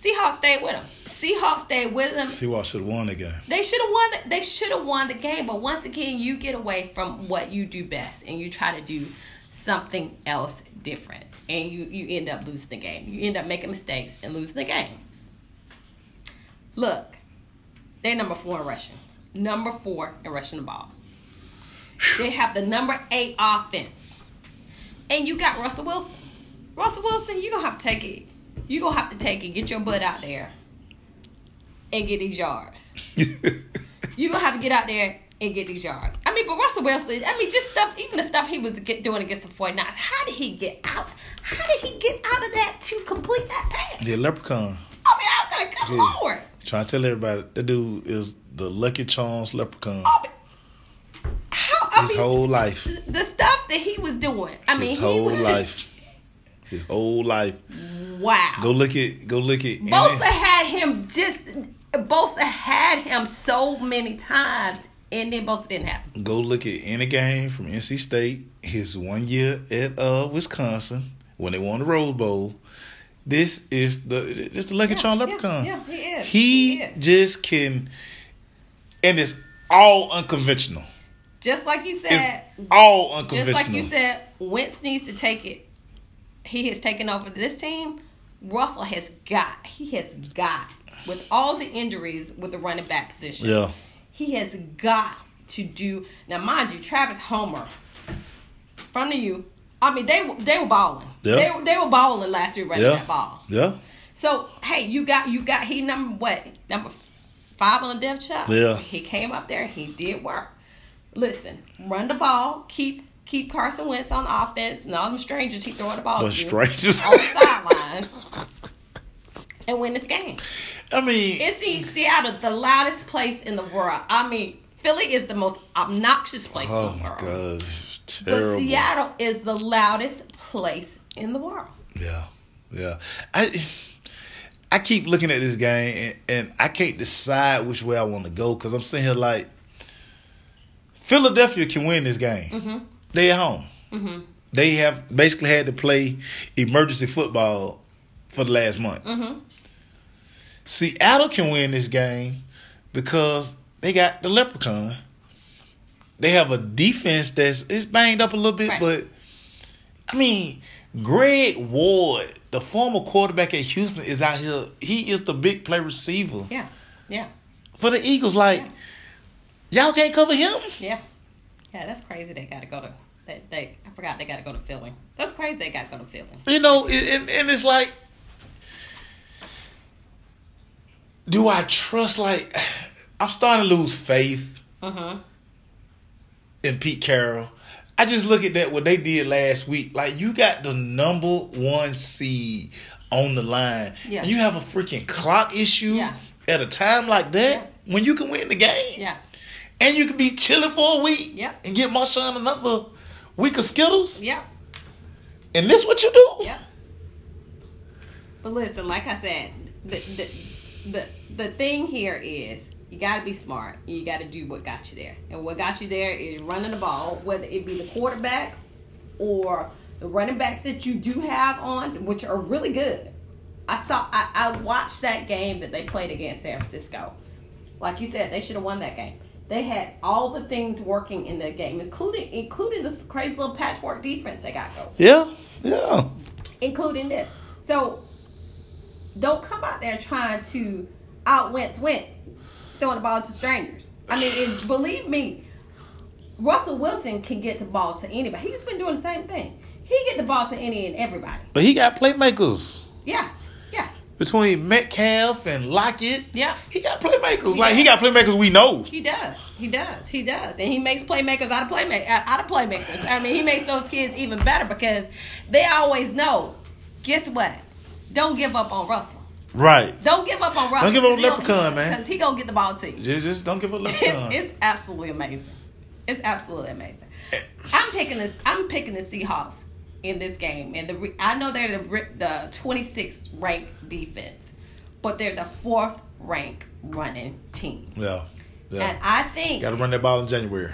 Seahawks stayed with them. Seahawks stayed with them. Seahawks should have won the game. They should have won. They should have won the game. But once again, you get away from what you do best, and you try to do something else different, and you you end up losing the game. You end up making mistakes and losing the game. Look, they're number four in rushing, number four in rushing the ball. They have the number eight offense, and you got Russell Wilson. Russell Wilson, you gonna have to take it. You gonna have to take it. Get your butt out there and get these yards. [LAUGHS] you gonna have to get out there and get these yards. I mean, but Russell Wilson, I mean, just stuff, even the stuff he was get, doing against the 49ers, how did he get out? How did he get out of that to complete that pass? the leprechaun. I mean, I like, good Yeah. lord. Trying to tell everybody that dude is the Lucky Charms leprechaun. Oh, I mean, how, I His mean, whole life. the stuff that he was doing. I mean, His he whole was, life. His whole life. Wow. Go look at go look at Bosa had him just. Bosa had him so many times, and then Bosa didn't have him. go look at any game from NC State, his one year at uh Wisconsin when they won the Rose Bowl. This is the this the Lucky Yeah, Charm yeah, leprechaun. yeah, he is. He, He is. just can, and it's all unconventional. Just like you said, It's all unconventional. just like you said, Wentz needs to take it. He has taken over this team. Russell has got. He has got with all the injuries with the running back position. Yeah. he has got to do now. Mind you, Travis Homer from the U. I mean, they were- they were balling. Yeah. They were- they were balling last year running Yeah. that ball. Yeah. So hey, you got you got he number what number five on the depth chart. Yeah. he came up there. He did work. Listen, run the ball. Keep keep Carson Wentz on offense and all them strangers he throwing the ball The to strangers. on the sidelines and win this game. I mean, It's in Seattle, the loudest place in the world. I mean, Philly is the most obnoxious place oh in the my world. god, it's But. Seattle is the loudest place in the world. Yeah, yeah. I I keep looking at this game and, and I can't decide which way I want to go because I'm sitting here like Philadelphia can win this game. Mm-hmm. They at home. They have basically had to play emergency football for the last month. Mm-hmm. Seattle can win this game because they got the leprechaun. They have a defense that's it's banged up a little bit, Right. but I mean, Greg Ward, the former quarterback at Houston, is out here. He is the big play receiver Yeah, yeah, for the Eagles. Like, y'all can't cover him. yeah, yeah. That's crazy. They got to go to. They, they I forgot they got to go to Philly. That's crazy. They got to go to Philly. You know, and, and, it's like, do I trust? Like, [SIGHS] I'm starting to lose faith Mm-hmm. in Pete Carroll. I just look at that what they did last week. Like you got the number one seed on the line. Yeah. And you have a freaking clock issue Yeah. at a time like that when you can win the game. Yeah, And you can be chilling for a week Yeah. and get Marshawn another week of Skittles. yeah, And this what you do? yeah. But listen, like I said, the the the, the thing here is you got to be smart. You got to do what got you there, and what got you there is running the ball, whether it be the quarterback or the running backs that you do have on, which are really good. I saw, I, I watched that game that they played against San Francisco. Like you said, they should have won that game. They had all the things working in the game, including including this crazy little patchwork defense they got going Yeah. Yeah. including this. So don't come out there trying to out Wentz Wentz, throwing the ball to strangers. I mean, it, believe me, Russell Wilson can get the ball to anybody. He's been doing the same thing. He get the ball to any and everybody. But he got playmakers. Yeah, yeah, Between Metcalf and Lockett. yeah. He got playmakers. Like he got playmakers we know. He does. He does. He does. And he makes playmakers out of playmake uh, out of playmakers. I mean, he makes those kids even better because they always know. Guess what? Don't give up on Russell. Right. Don't give up on Russell. Don't give up on Leprechaun, man. Because he gonna get the ball to you. Just, just don't give up on leprechaun. It's, it's absolutely amazing. It's absolutely amazing. I'm picking this. I'm picking the Seahawks in this game, and the I know they're the the 26th ranked defense, but they're the fourth ranked running team, yeah. yeah. and I think, Got to run that ball in January.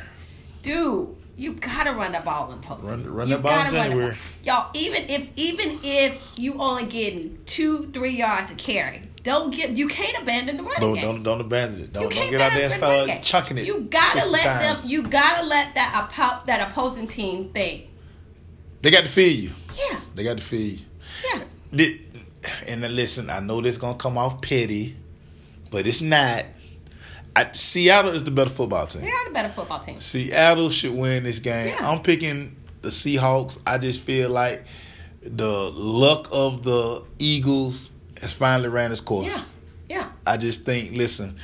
dude, you gotta run the ball in postseason. Run- run you that ball in January. Y'all, even if even if you only getting two three yards to carry, don't get you can't abandon the running Don't, game. don't don't abandon it. Don't, don't get out there and abandon the running start chucking it. You gotta 60 let times. them. You gotta let that that opposing team think They got to feel you. Yeah. They got to feel you. Yeah. Did, and then listen, I know this gonna come off petty, but it's not. I, Seattle is the better football team. They are the better football team. Seattle should win this game. Yeah. I'm picking the Seahawks. I just feel like the luck of the Eagles has finally ran its course. Yeah. Yeah. I just think, listen,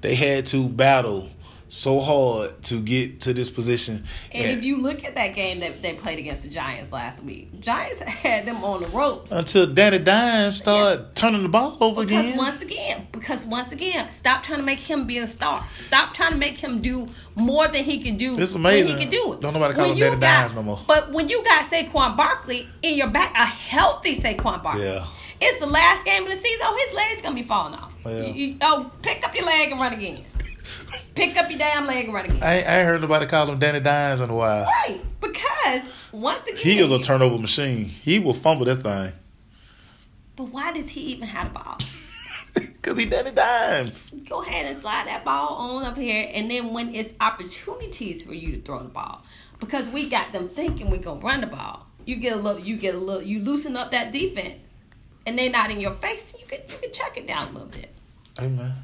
they had to battle so hard to get to this position. And if you look at that game that they played against the Giants last week, Giants [LAUGHS] had them on the ropes. until Danny Dimes started turning the ball over Because again. once again, because once again, stop trying to make him be a star. Stop trying to make him do more than he can do. It's amazing. When he can do it. Don't nobody call When him Danny got- Dimes no more. But when you got Saquon Barkley in your back, a healthy Saquon Barkley. Yeah. It's the last game of the season. Oh, his leg's gonna be falling off. Yeah. You- you- oh, pick up your leg and run again. Pick up your damn leg and run again. I, ain't- I ain't heard nobody call him Danny Dimes in a while. Right, because once again, He is a turnover machine. He will fumble that thing. But why does he even have the ball? [LAUGHS] Cause he Danny Dimes. Go ahead and slide that ball on up here, and then when it's opportunities for you to throw the ball, because we got them thinking we're gonna run the ball. You get a little, you get a little, you loosen up that defense, and they're not in your face. You can you can check it down a little bit. Amen.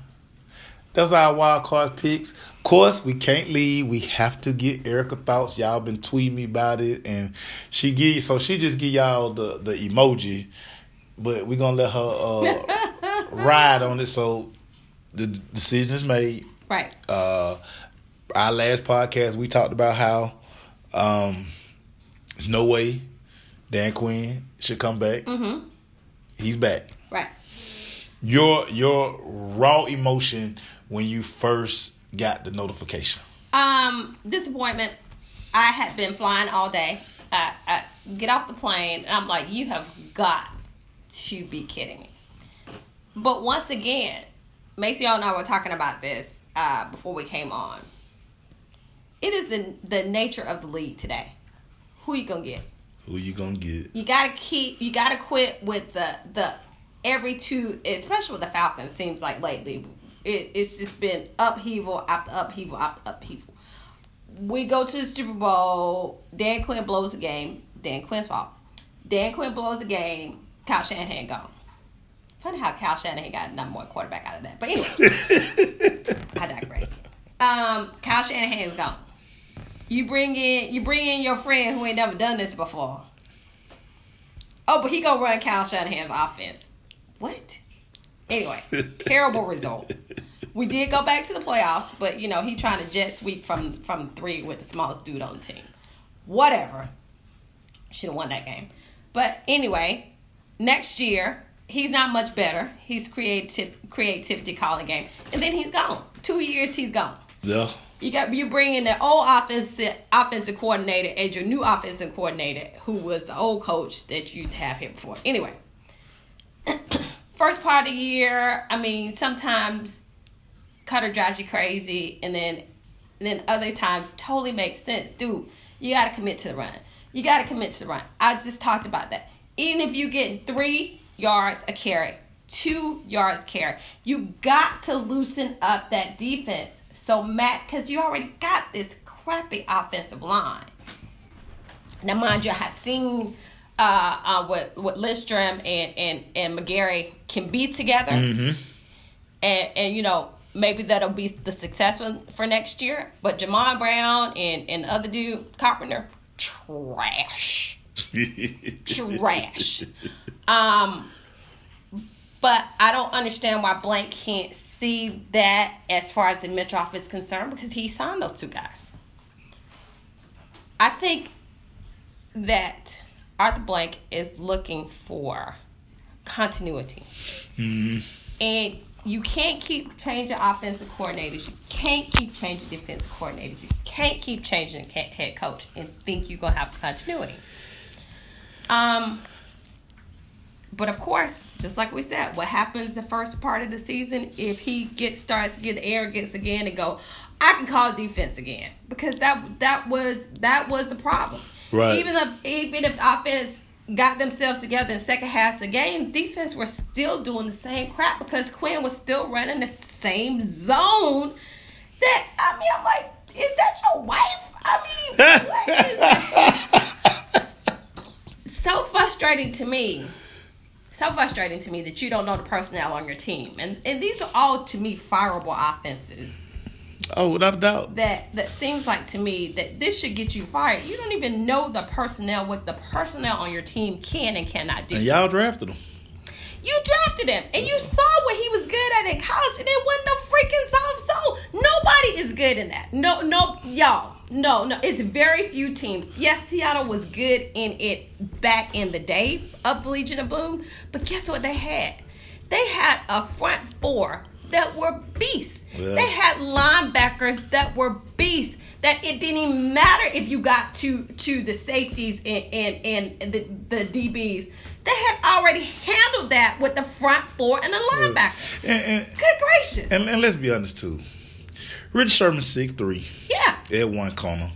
That's our wild card picks. Of course, we can't leave. We have to get Erika thoughts. Y'all been tweeting me about it, and she give so she just give y'all the the emoji, but we're gonna let her uh, [LAUGHS] ride on it. So the decision is made. Right. Uh, our last podcast, we talked about how um, there's no way Dan Quinn should come back. Mm-hmm. He's back. Right. Your your raw emotion when you first got the notification. Um, disappointment. I had been flying all day. I, I get off the plane, and I'm like, you have got to be kidding me. But once again, Macy all and I were talking about this uh, before we came on. It is in the nature of the league today. Who you gonna get? Who you gonna get? You gotta keep. You gotta quit with the the every two, especially with the Falcons. Seems like lately, it, it's just been upheaval after upheaval after upheaval. We go to the Super Bowl. Dan Quinn blows the game. Dan Quinn's fault. Dan Quinn blows the game. Kyle Shanahan gone. Funny how Kyle Shanahan got number one quarterback out of that. But anyway, [LAUGHS] I digress. Um, Kyle Shanahan's gone. You bring in you bring in your friend who ain't never done this before. Oh, but he gonna run Kyle Shanahan's offense. What? Anyway, terrible result. We did go back to the playoffs, but you know he trying to jet sweep from from three with the smallest dude on the team. Whatever. Should have won that game. But anyway, next year he's not much better. He's creative creativity calling game, and then he's gone. Two years he's gone. Yeah. You got you bring in the old offensive offensive coordinator as your new offensive coordinator, who was the old coach that you used to have here before. Anyway, [CLEARS THROAT] first part of the year, I mean, sometimes Koetter drives you crazy, and then and then other times totally makes sense. Dude, you got to commit to the run. You got to commit to the run. I just talked about that. Even if you get three yards a carry, two yards carry, you got to loosen up that defense. So Matt, because you already got this crappy offensive line. Now, mind you, I have seen uh, uh, with what Lindstrom and and and McGary can be together, and and you know maybe that'll be the success one for next year. But Jamon Brown and and other dude Carpenter, trash, trash. Um, but I don't understand why Blank can't see that as far as the Metroff is concerned because he signed those two guys. I think that Arthur Blank is looking for continuity. And you can't keep changing offensive coordinators. You can't keep changing defensive coordinators. You can't keep changing head coach and think you're going to have continuity. Um, but of course, just like we said, what happens the first part of the season if he gets starts to get the arrogance again and go, I can call defense again because that that was that was the problem. Right. Even if even if offense got themselves together in second half of the game, defense were still doing the same crap because Quinn was still running the same zone. That I mean, I'm like, is that your wife? I mean, [LAUGHS] what is frustrating to me. So frustrating to me that you don't know the personnel on your team, and and these are all to me fireable offenses. Oh, without a doubt. That that seems like to me that this should get you fired. You don't even know the personnel, what the personnel on your team can and cannot do. And y'all drafted him. You drafted him, and you saw what he was good at in college, and it wasn't no freaking soft soul. Nobody is good in that. No, no, y'all. No, no. It's very few teams. Yes, Seattle was good in it back in the day of the Legion of Boom, but guess what they had? They had a front four that were beasts. Yeah. They had linebackers that were beasts. That it didn't even matter if you got to to the safeties and and, and the, the DBs. They had already handled that with the front four and the linebacker. And, and, Good gracious. and, and let's be honest too. Rich Sherman six three yeah. at one corner.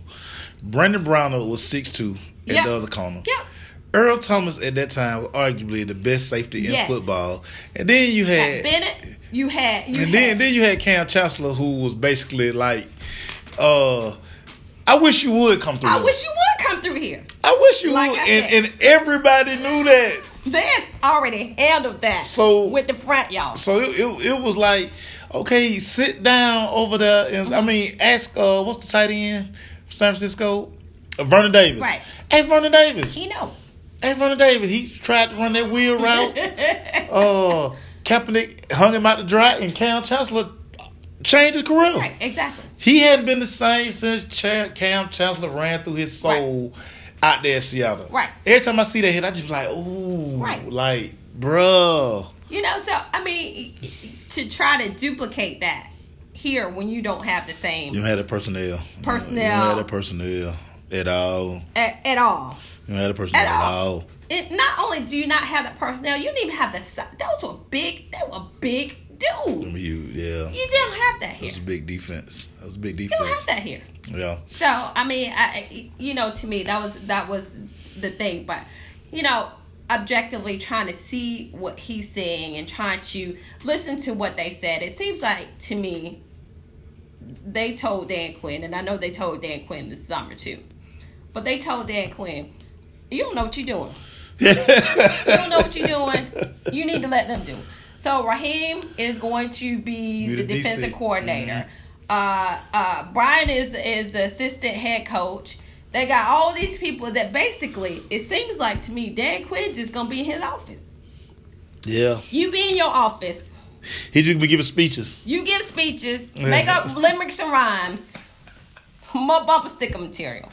Brandon Browner was six two at Yeah. the other corner. Yeah. Earl Thomas at that time was arguably the best safety in Yes. football. And then you had Bennett, you had you and had, then then you had Kam Chancellor who was basically like uh I wish you would come through. I here. wish you would come through here. I wish you Like would. And, and everybody knew that. They had already handled that. So- with the front, y'all. So it, it, it was like, okay, sit down over there. And, I mean, ask, uh, what's the tight end San Francisco? Uh, Vernon Davis. Right. Ask Vernon Davis. You know. Ask Vernon Davis. He tried to run that wheel route. [LAUGHS] uh, Kaepernick hung him out to dry, and Kam Chancellor changed his career. Right, exactly. He hadn't been the same since Ch- Kam Chancellor ran through his soul out there in Seattle. Right. Every time I see that hit, I just be like, ooh, Right. like, bruh. You know, so I mean, to try to duplicate that here when you don't have the same You don't have the personnel. Personnel. You don't have the personnel at all. at, at all. You don't have the personnel At at, all. It not only do you not have the personnel, you didn't even have the si- those were big. They were big dudes. You, yeah. You don't have that That here. was a big defense. That was a big defense. You don't have that here. Yeah. So I mean, I, you know, to me that was that was the thing. But you know, objectively trying to see what he's saying and trying to listen to what they said, it seems like to me they told Dan Quinn, and I know they told Dan Quinn this summer too. But they told Dan Quinn, "You don't know what you're doing. You don't know what you're doing. You need to let them do." So Raheem is going to be the, the DC. defensive coordinator. Uh, uh, Brian is is the assistant head coach. They got all these people that basically it seems like to me Dan Quinn just gonna be in his office. Yeah. You be in your office. He just be giving speeches. You give speeches, make up limericks and rhymes, more bumper sticker material.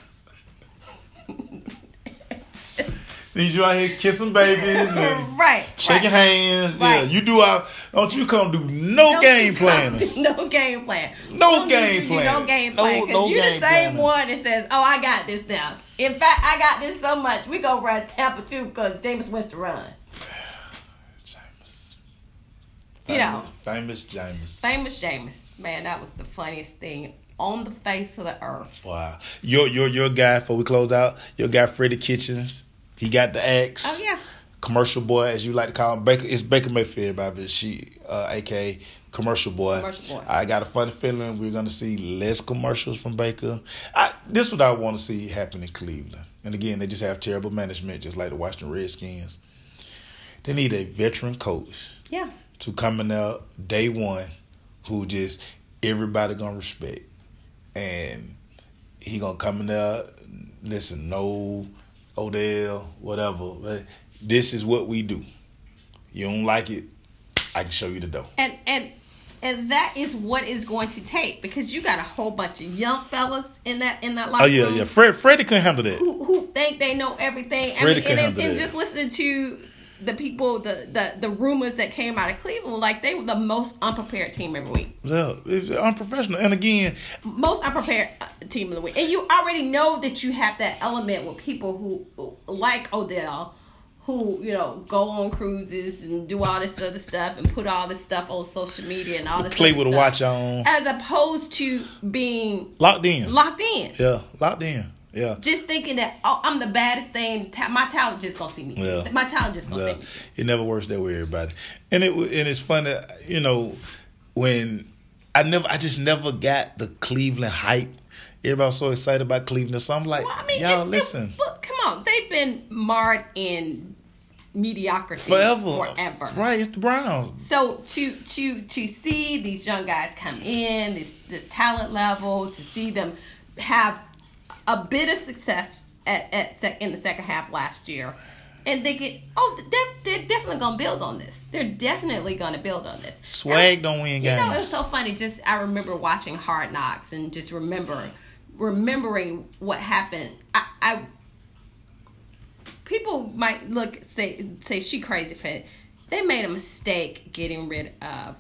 Need you out here kissing babies [LAUGHS] and right. shaking right. hands. Yeah. You do out. Don't you come do no Don't game you to [LAUGHS] No game plan. No Don't you game plan. No game plan. Because no you game the same planning. one that says, "Oh, I got this now." In fact, I got this so much. We gonna run Tampa too because Jameis wants to run. Jameis. [SIGHS] You know. Famous Jameis. Famous Jameis, man, that was the funniest thing on the face of the earth. Wow. Your your your guy before we close out, your guy Freddie Kitchens, he got the axe. Oh yeah, Commercial boy, as you like to call him. Baker it's Baker Mayfield, but she uh aka commercial boy. Commercial boy. I got a funny feeling we're gonna see less commercials from Baker. I this is what I want to see happen in Cleveland. And again, they just have terrible management, just like the Washington Redskins. They need a veteran coach yeah. to come in there day one who just everybody gonna respect. And he gonna come in there, listen, no Odell, whatever. But this is what we do. You don't like it, I can show you the door. And and and that is what is going to take because you got a whole bunch of young fellas in that in that oh, locker Oh yeah, room yeah. Fred Freddie couldn't handle that. who who think they know everything. Freddie I mean, and, handle and that. just listening to the people, the, the the rumors that came out of Cleveland, like they were the most unprepared team every week. Yeah, it's unprofessional. And again, most unprepared uh, team of the week. And you already know that you have that element with people who like Odell, who you know go on cruises and do all this other stuff and put all this stuff on social media and all this play with a watch on, as opposed to being locked in. locked in. Yeah, locked in. Yeah. Just thinking that oh, I'm the baddest thing. Ta- my talent just gonna see me. Yeah. My talent just gonna Yeah, see me. it never works that way, everybody. And it and it's funny, you know, when I never, I just never got the Cleveland hype. Everybody was so excited about Cleveland, so I'm like, Well, I mean, y'all listen. But come on, they've been marred in mediocrity Forever. forever. Right, it's the Browns. So to to to see these young guys come in, this this talent level, to see them have a bit of success at, at sec, in the second half last year, and they get oh they're, they're definitely gonna build on this. They're definitely gonna build on this. Swag don't win You games. know, it was so funny. Just I remember watching Hard Knocks and just remember remembering what happened. I, I people might look say say she crazy for it. They made a mistake getting rid of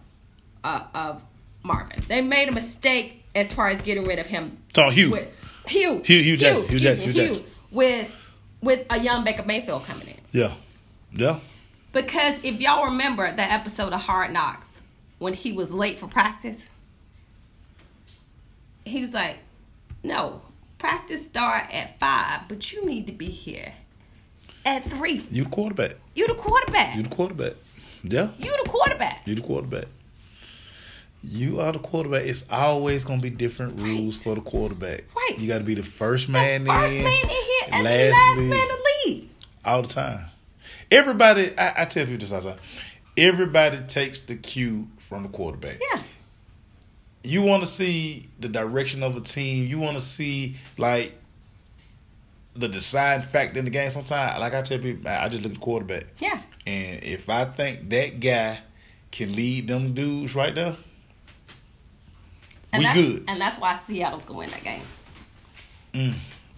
uh, of Marvin. They made a mistake as far as getting rid of him. Talk Hue. With, Hue. Hue- Hue Jackson, Hue excuse Jackson, me, Hue Jackson. With with a young Baker Mayfield coming in. Yeah. Yeah. Because if y'all remember that episode of Hard Knocks when he was late for practice, he was like, "No, practice start at five, but you need to be here at three. You the quarterback. You the quarterback. You the quarterback. Yeah. You the quarterback. You the quarterback. You are the quarterback. It's always gonna be different rules Right. for the quarterback. Right. You got to be the first man The first in, man in here and the last last man to leave. all the time. Everybody, I, I tell people this all the time. Everybody takes the cue from the quarterback. Yeah. You want to see the direction of a team. You want to see like the deciding factor in the game. Sometimes, like I tell people, I I just look at the quarterback. Yeah. And if I think that guy can lead them dudes right there, And we that's, good. And that's why Seattle's gonna win that game. Mm,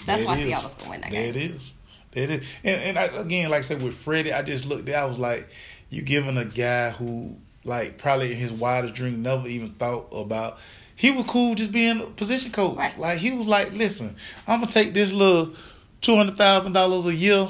That's why is. Seattle's gonna win that There game. it is. There it is. And, and I, again, like I said with Freddie, I just looked at I was like, you giving a guy who, like, probably in his wildest dream never even thought about. He was cool just being a position coach. Right. Like he was like, listen, I'm gonna take this little two hundred thousand dollars a year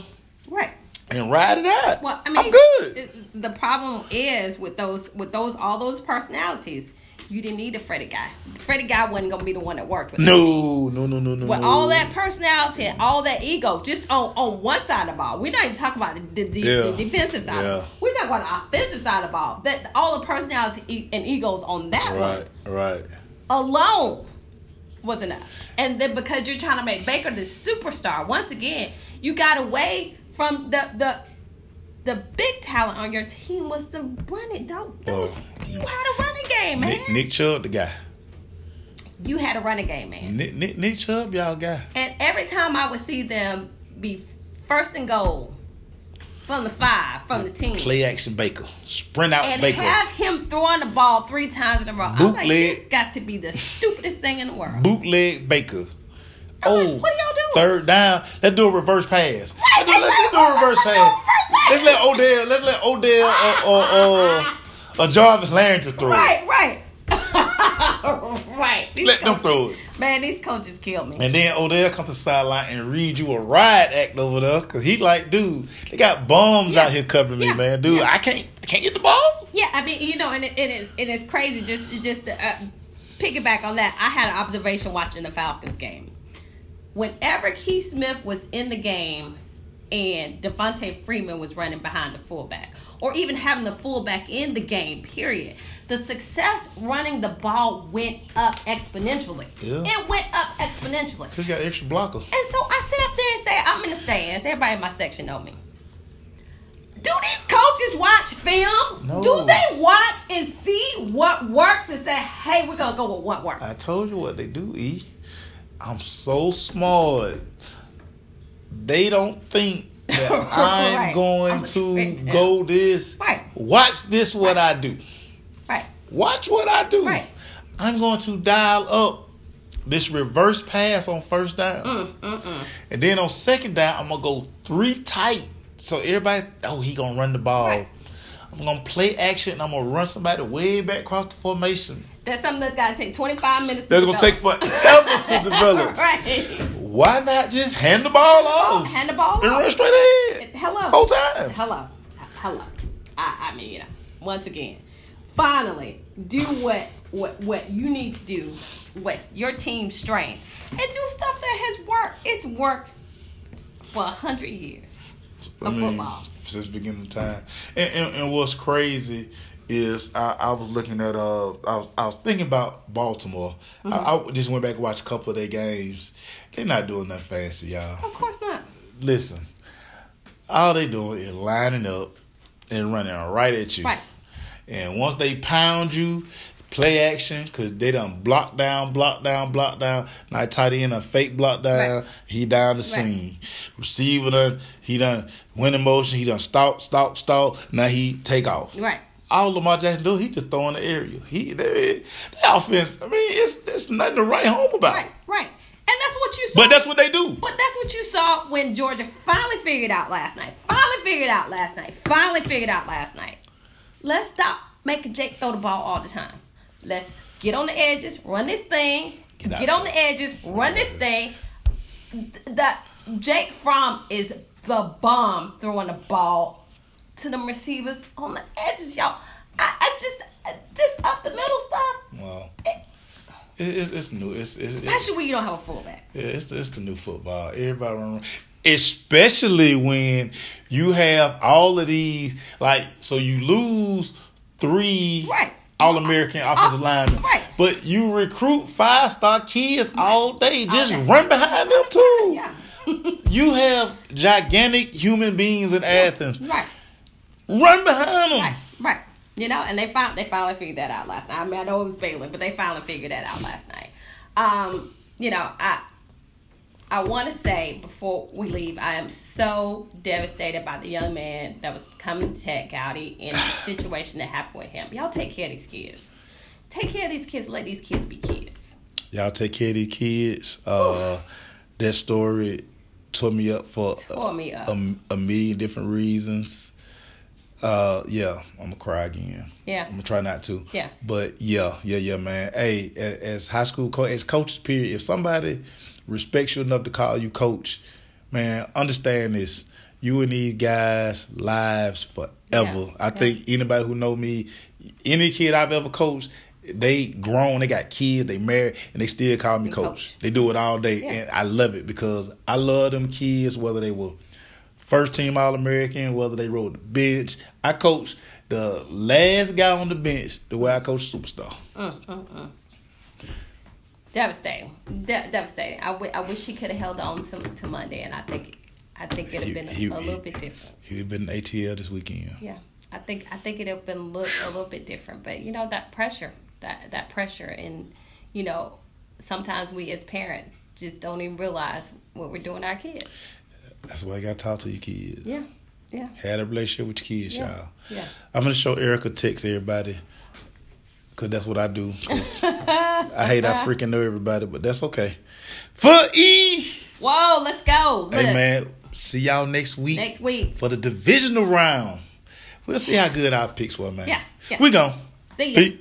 Right. and ride it out. Well, I mean, I'm good. it- The problem is with those, with those, all those personalities. You didn't need a Freddie guy. The Freddie guy wasn't gonna be the one that worked with. him. no, no, no, no, no. With no. all that personality and all that ego, just on, on one side of the ball. We're not even talking about the, the, Yeah. the defensive side. Yeah. We're talking about the offensive side of the ball. That all the personality and egos on that one Right, right. alone was enough. And then because you're trying to make Baker the superstar, once again, you got away from the the the big talent on your team was the running. Don't, don't Oh. you had a running game, man. Nick, Nick Chubb, the guy. you had a running game, man. Nick, Nick, Nick Chubb, y'all guy. And every time I would see them be first and goal from the five, from the team, Play action Baker. Sprint out and Baker. have him throwing the ball three times in a row. I'm like, Bootleg. this got to be the stupidest thing in the world. bootleg Baker. I'm Oh, like, what are y'all doing? Third down. Let's do a reverse pass. Right, Let's do, let's do a reverse [LAUGHS] pass. Let's let Odell. Let's let Odell or or, or, or Jarvis Landry throw it. Right, right. [LAUGHS] right. These Let them throw it. Man, these coaches kill me. And then Odell come to the sideline and read you a riot act over there because he like, dude, they got bums Yeah. out here covering me, man. Dude, Yeah. I can't, I can't get the ball. Yeah, I mean, you know, and it, it is it is crazy. Just just to uh, piggyback on that, I had an observation watching the Falcons game. Whenever Keith Smith was in the game and Devonta Freeman was running behind the fullback, or even having the fullback in the game, period, the success running the ball went up exponentially. Yeah. It went up exponentially. He got extra blockers. And so I sit up there and say, I'm in the stands. Everybody in my section know me. Do these coaches watch film? No. Do they watch and see what works and say, hey, we're going to go with what works? I told you what they do, E. I'm so smart. They don't think that I'm [LAUGHS] Right. going I'm to go this. Right. Watch this what I do. right. Watch what I do. Right. I'm going to dial up this reverse pass on first down. Mm, mm, mm. And then on second down, I'm gonna go three tight. So everybody, oh, he gonna run the ball. Right. I'm gonna play action and I'm gonna run somebody way back across the formation. That's something that's got to take 25 minutes to That's gonna take forever to develop. [LAUGHS] right. Why not just hand the ball oh, off Hand the ball and off. run straight ahead? Hello. Whole times. Hello. Hello. I, I mean, you know, once again, finally, do what what what you need to do with your team's strength and do stuff that has worked. It's worked for a hundred years I of mean, football. since the beginning of time. And, and, and what's crazy is I, I was looking at uh I was I was thinking about Baltimore. I, Mm-hmm. I just went back and watched a couple of their games. They're not doing that fancy, y'all. Of course not. Listen, all they doing is lining up and running right at you. Right. And once they pound you, play action because they done block down, block down, block down. Now tight end a fake block down. Right. He down the scene. Receiver done. He done went in motion. He done stop, stop, stop. Now he take off. Right. All Lamar Jackson do, he just throw in the area. He that, that offense. I mean, it's it's nothing to write home about. Right. Right. And that's what you saw. But that's what they do. But that's what you saw when Georgia finally figured out last night. Finally figured out last night. Finally figured out last night. Let's stop making Jake throw the ball all the time. Let's get on the edges, run this thing. Get Get, on the edges, run this thing. That Jake Fromm is the bomb throwing the ball to them receivers on the edges, y'all. I, I just this up the middle stuff, Well, eh, it, it's it's new. It's it's, it's especially when you don't have a fullback. Yeah, it's it's the new football. Everybody run, especially when you have all of these. Like, so you lose three Right. All American offensive Off- linemen, right. But you recruit five star kids all day. Just day. run behind them too. [LAUGHS] Yeah. You have gigantic human beings in Athens. Right. Run behind them. Right, right. You know, and they found they finally figured that out last night. I mean, I know it was Baylor, but they finally figured that out last night. Um, you know, I I want to say before we leave, I am so devastated by the young man that was coming to Tech Gowdy and the [SIGHS] situation that happened with him. Y'all take care of these kids. Take care of these kids. Let these kids be kids. Y'all take care of these kids. Uh, that story tore me up for Tore me up. a, a million different reasons. Uh, yeah, I'm gonna cry again. Yeah. I'm gonna try not to. Yeah. But yeah, yeah, yeah, man. Hey, as high school coach, as coaches, period. If somebody respects you enough to call you coach, man, understand this. You and these guys' lives forever. Yeah. I think anybody who know me, any kid I've ever coached, they grown, they got kids, they married, and they still call me coach. coach. They do it all day, Yeah. and I love it because I love them kids, whether they were first team All American, whether they rode the bench. I coached the last guy on the bench the way I coached Superstar. Mm, mm, mm. Devastating, De- devastating. I, w- I wish he could have held on to, to Monday, and I think I think it'd have He- been a, he- little bit different. He'd been ATL this weekend. Yeah, I think I think it'd have been look a little bit different, but you know that pressure, that that pressure, and you know sometimes we as parents just don't even realize what we're doing our kids. That's why you got to talk to your kids. Yeah, yeah, Had a relationship with your kids, yeah, y'all. yeah. I'm gonna show Erika text everybody. Cause that's what I do. [LAUGHS] I hate I freaking know everybody, but that's okay. For E, Whoa, let's go. hey man, see y'all next week next week. for the divisional round. We'll see how good our picks were, man. Yeah, yeah. We gone. See ya. Pete.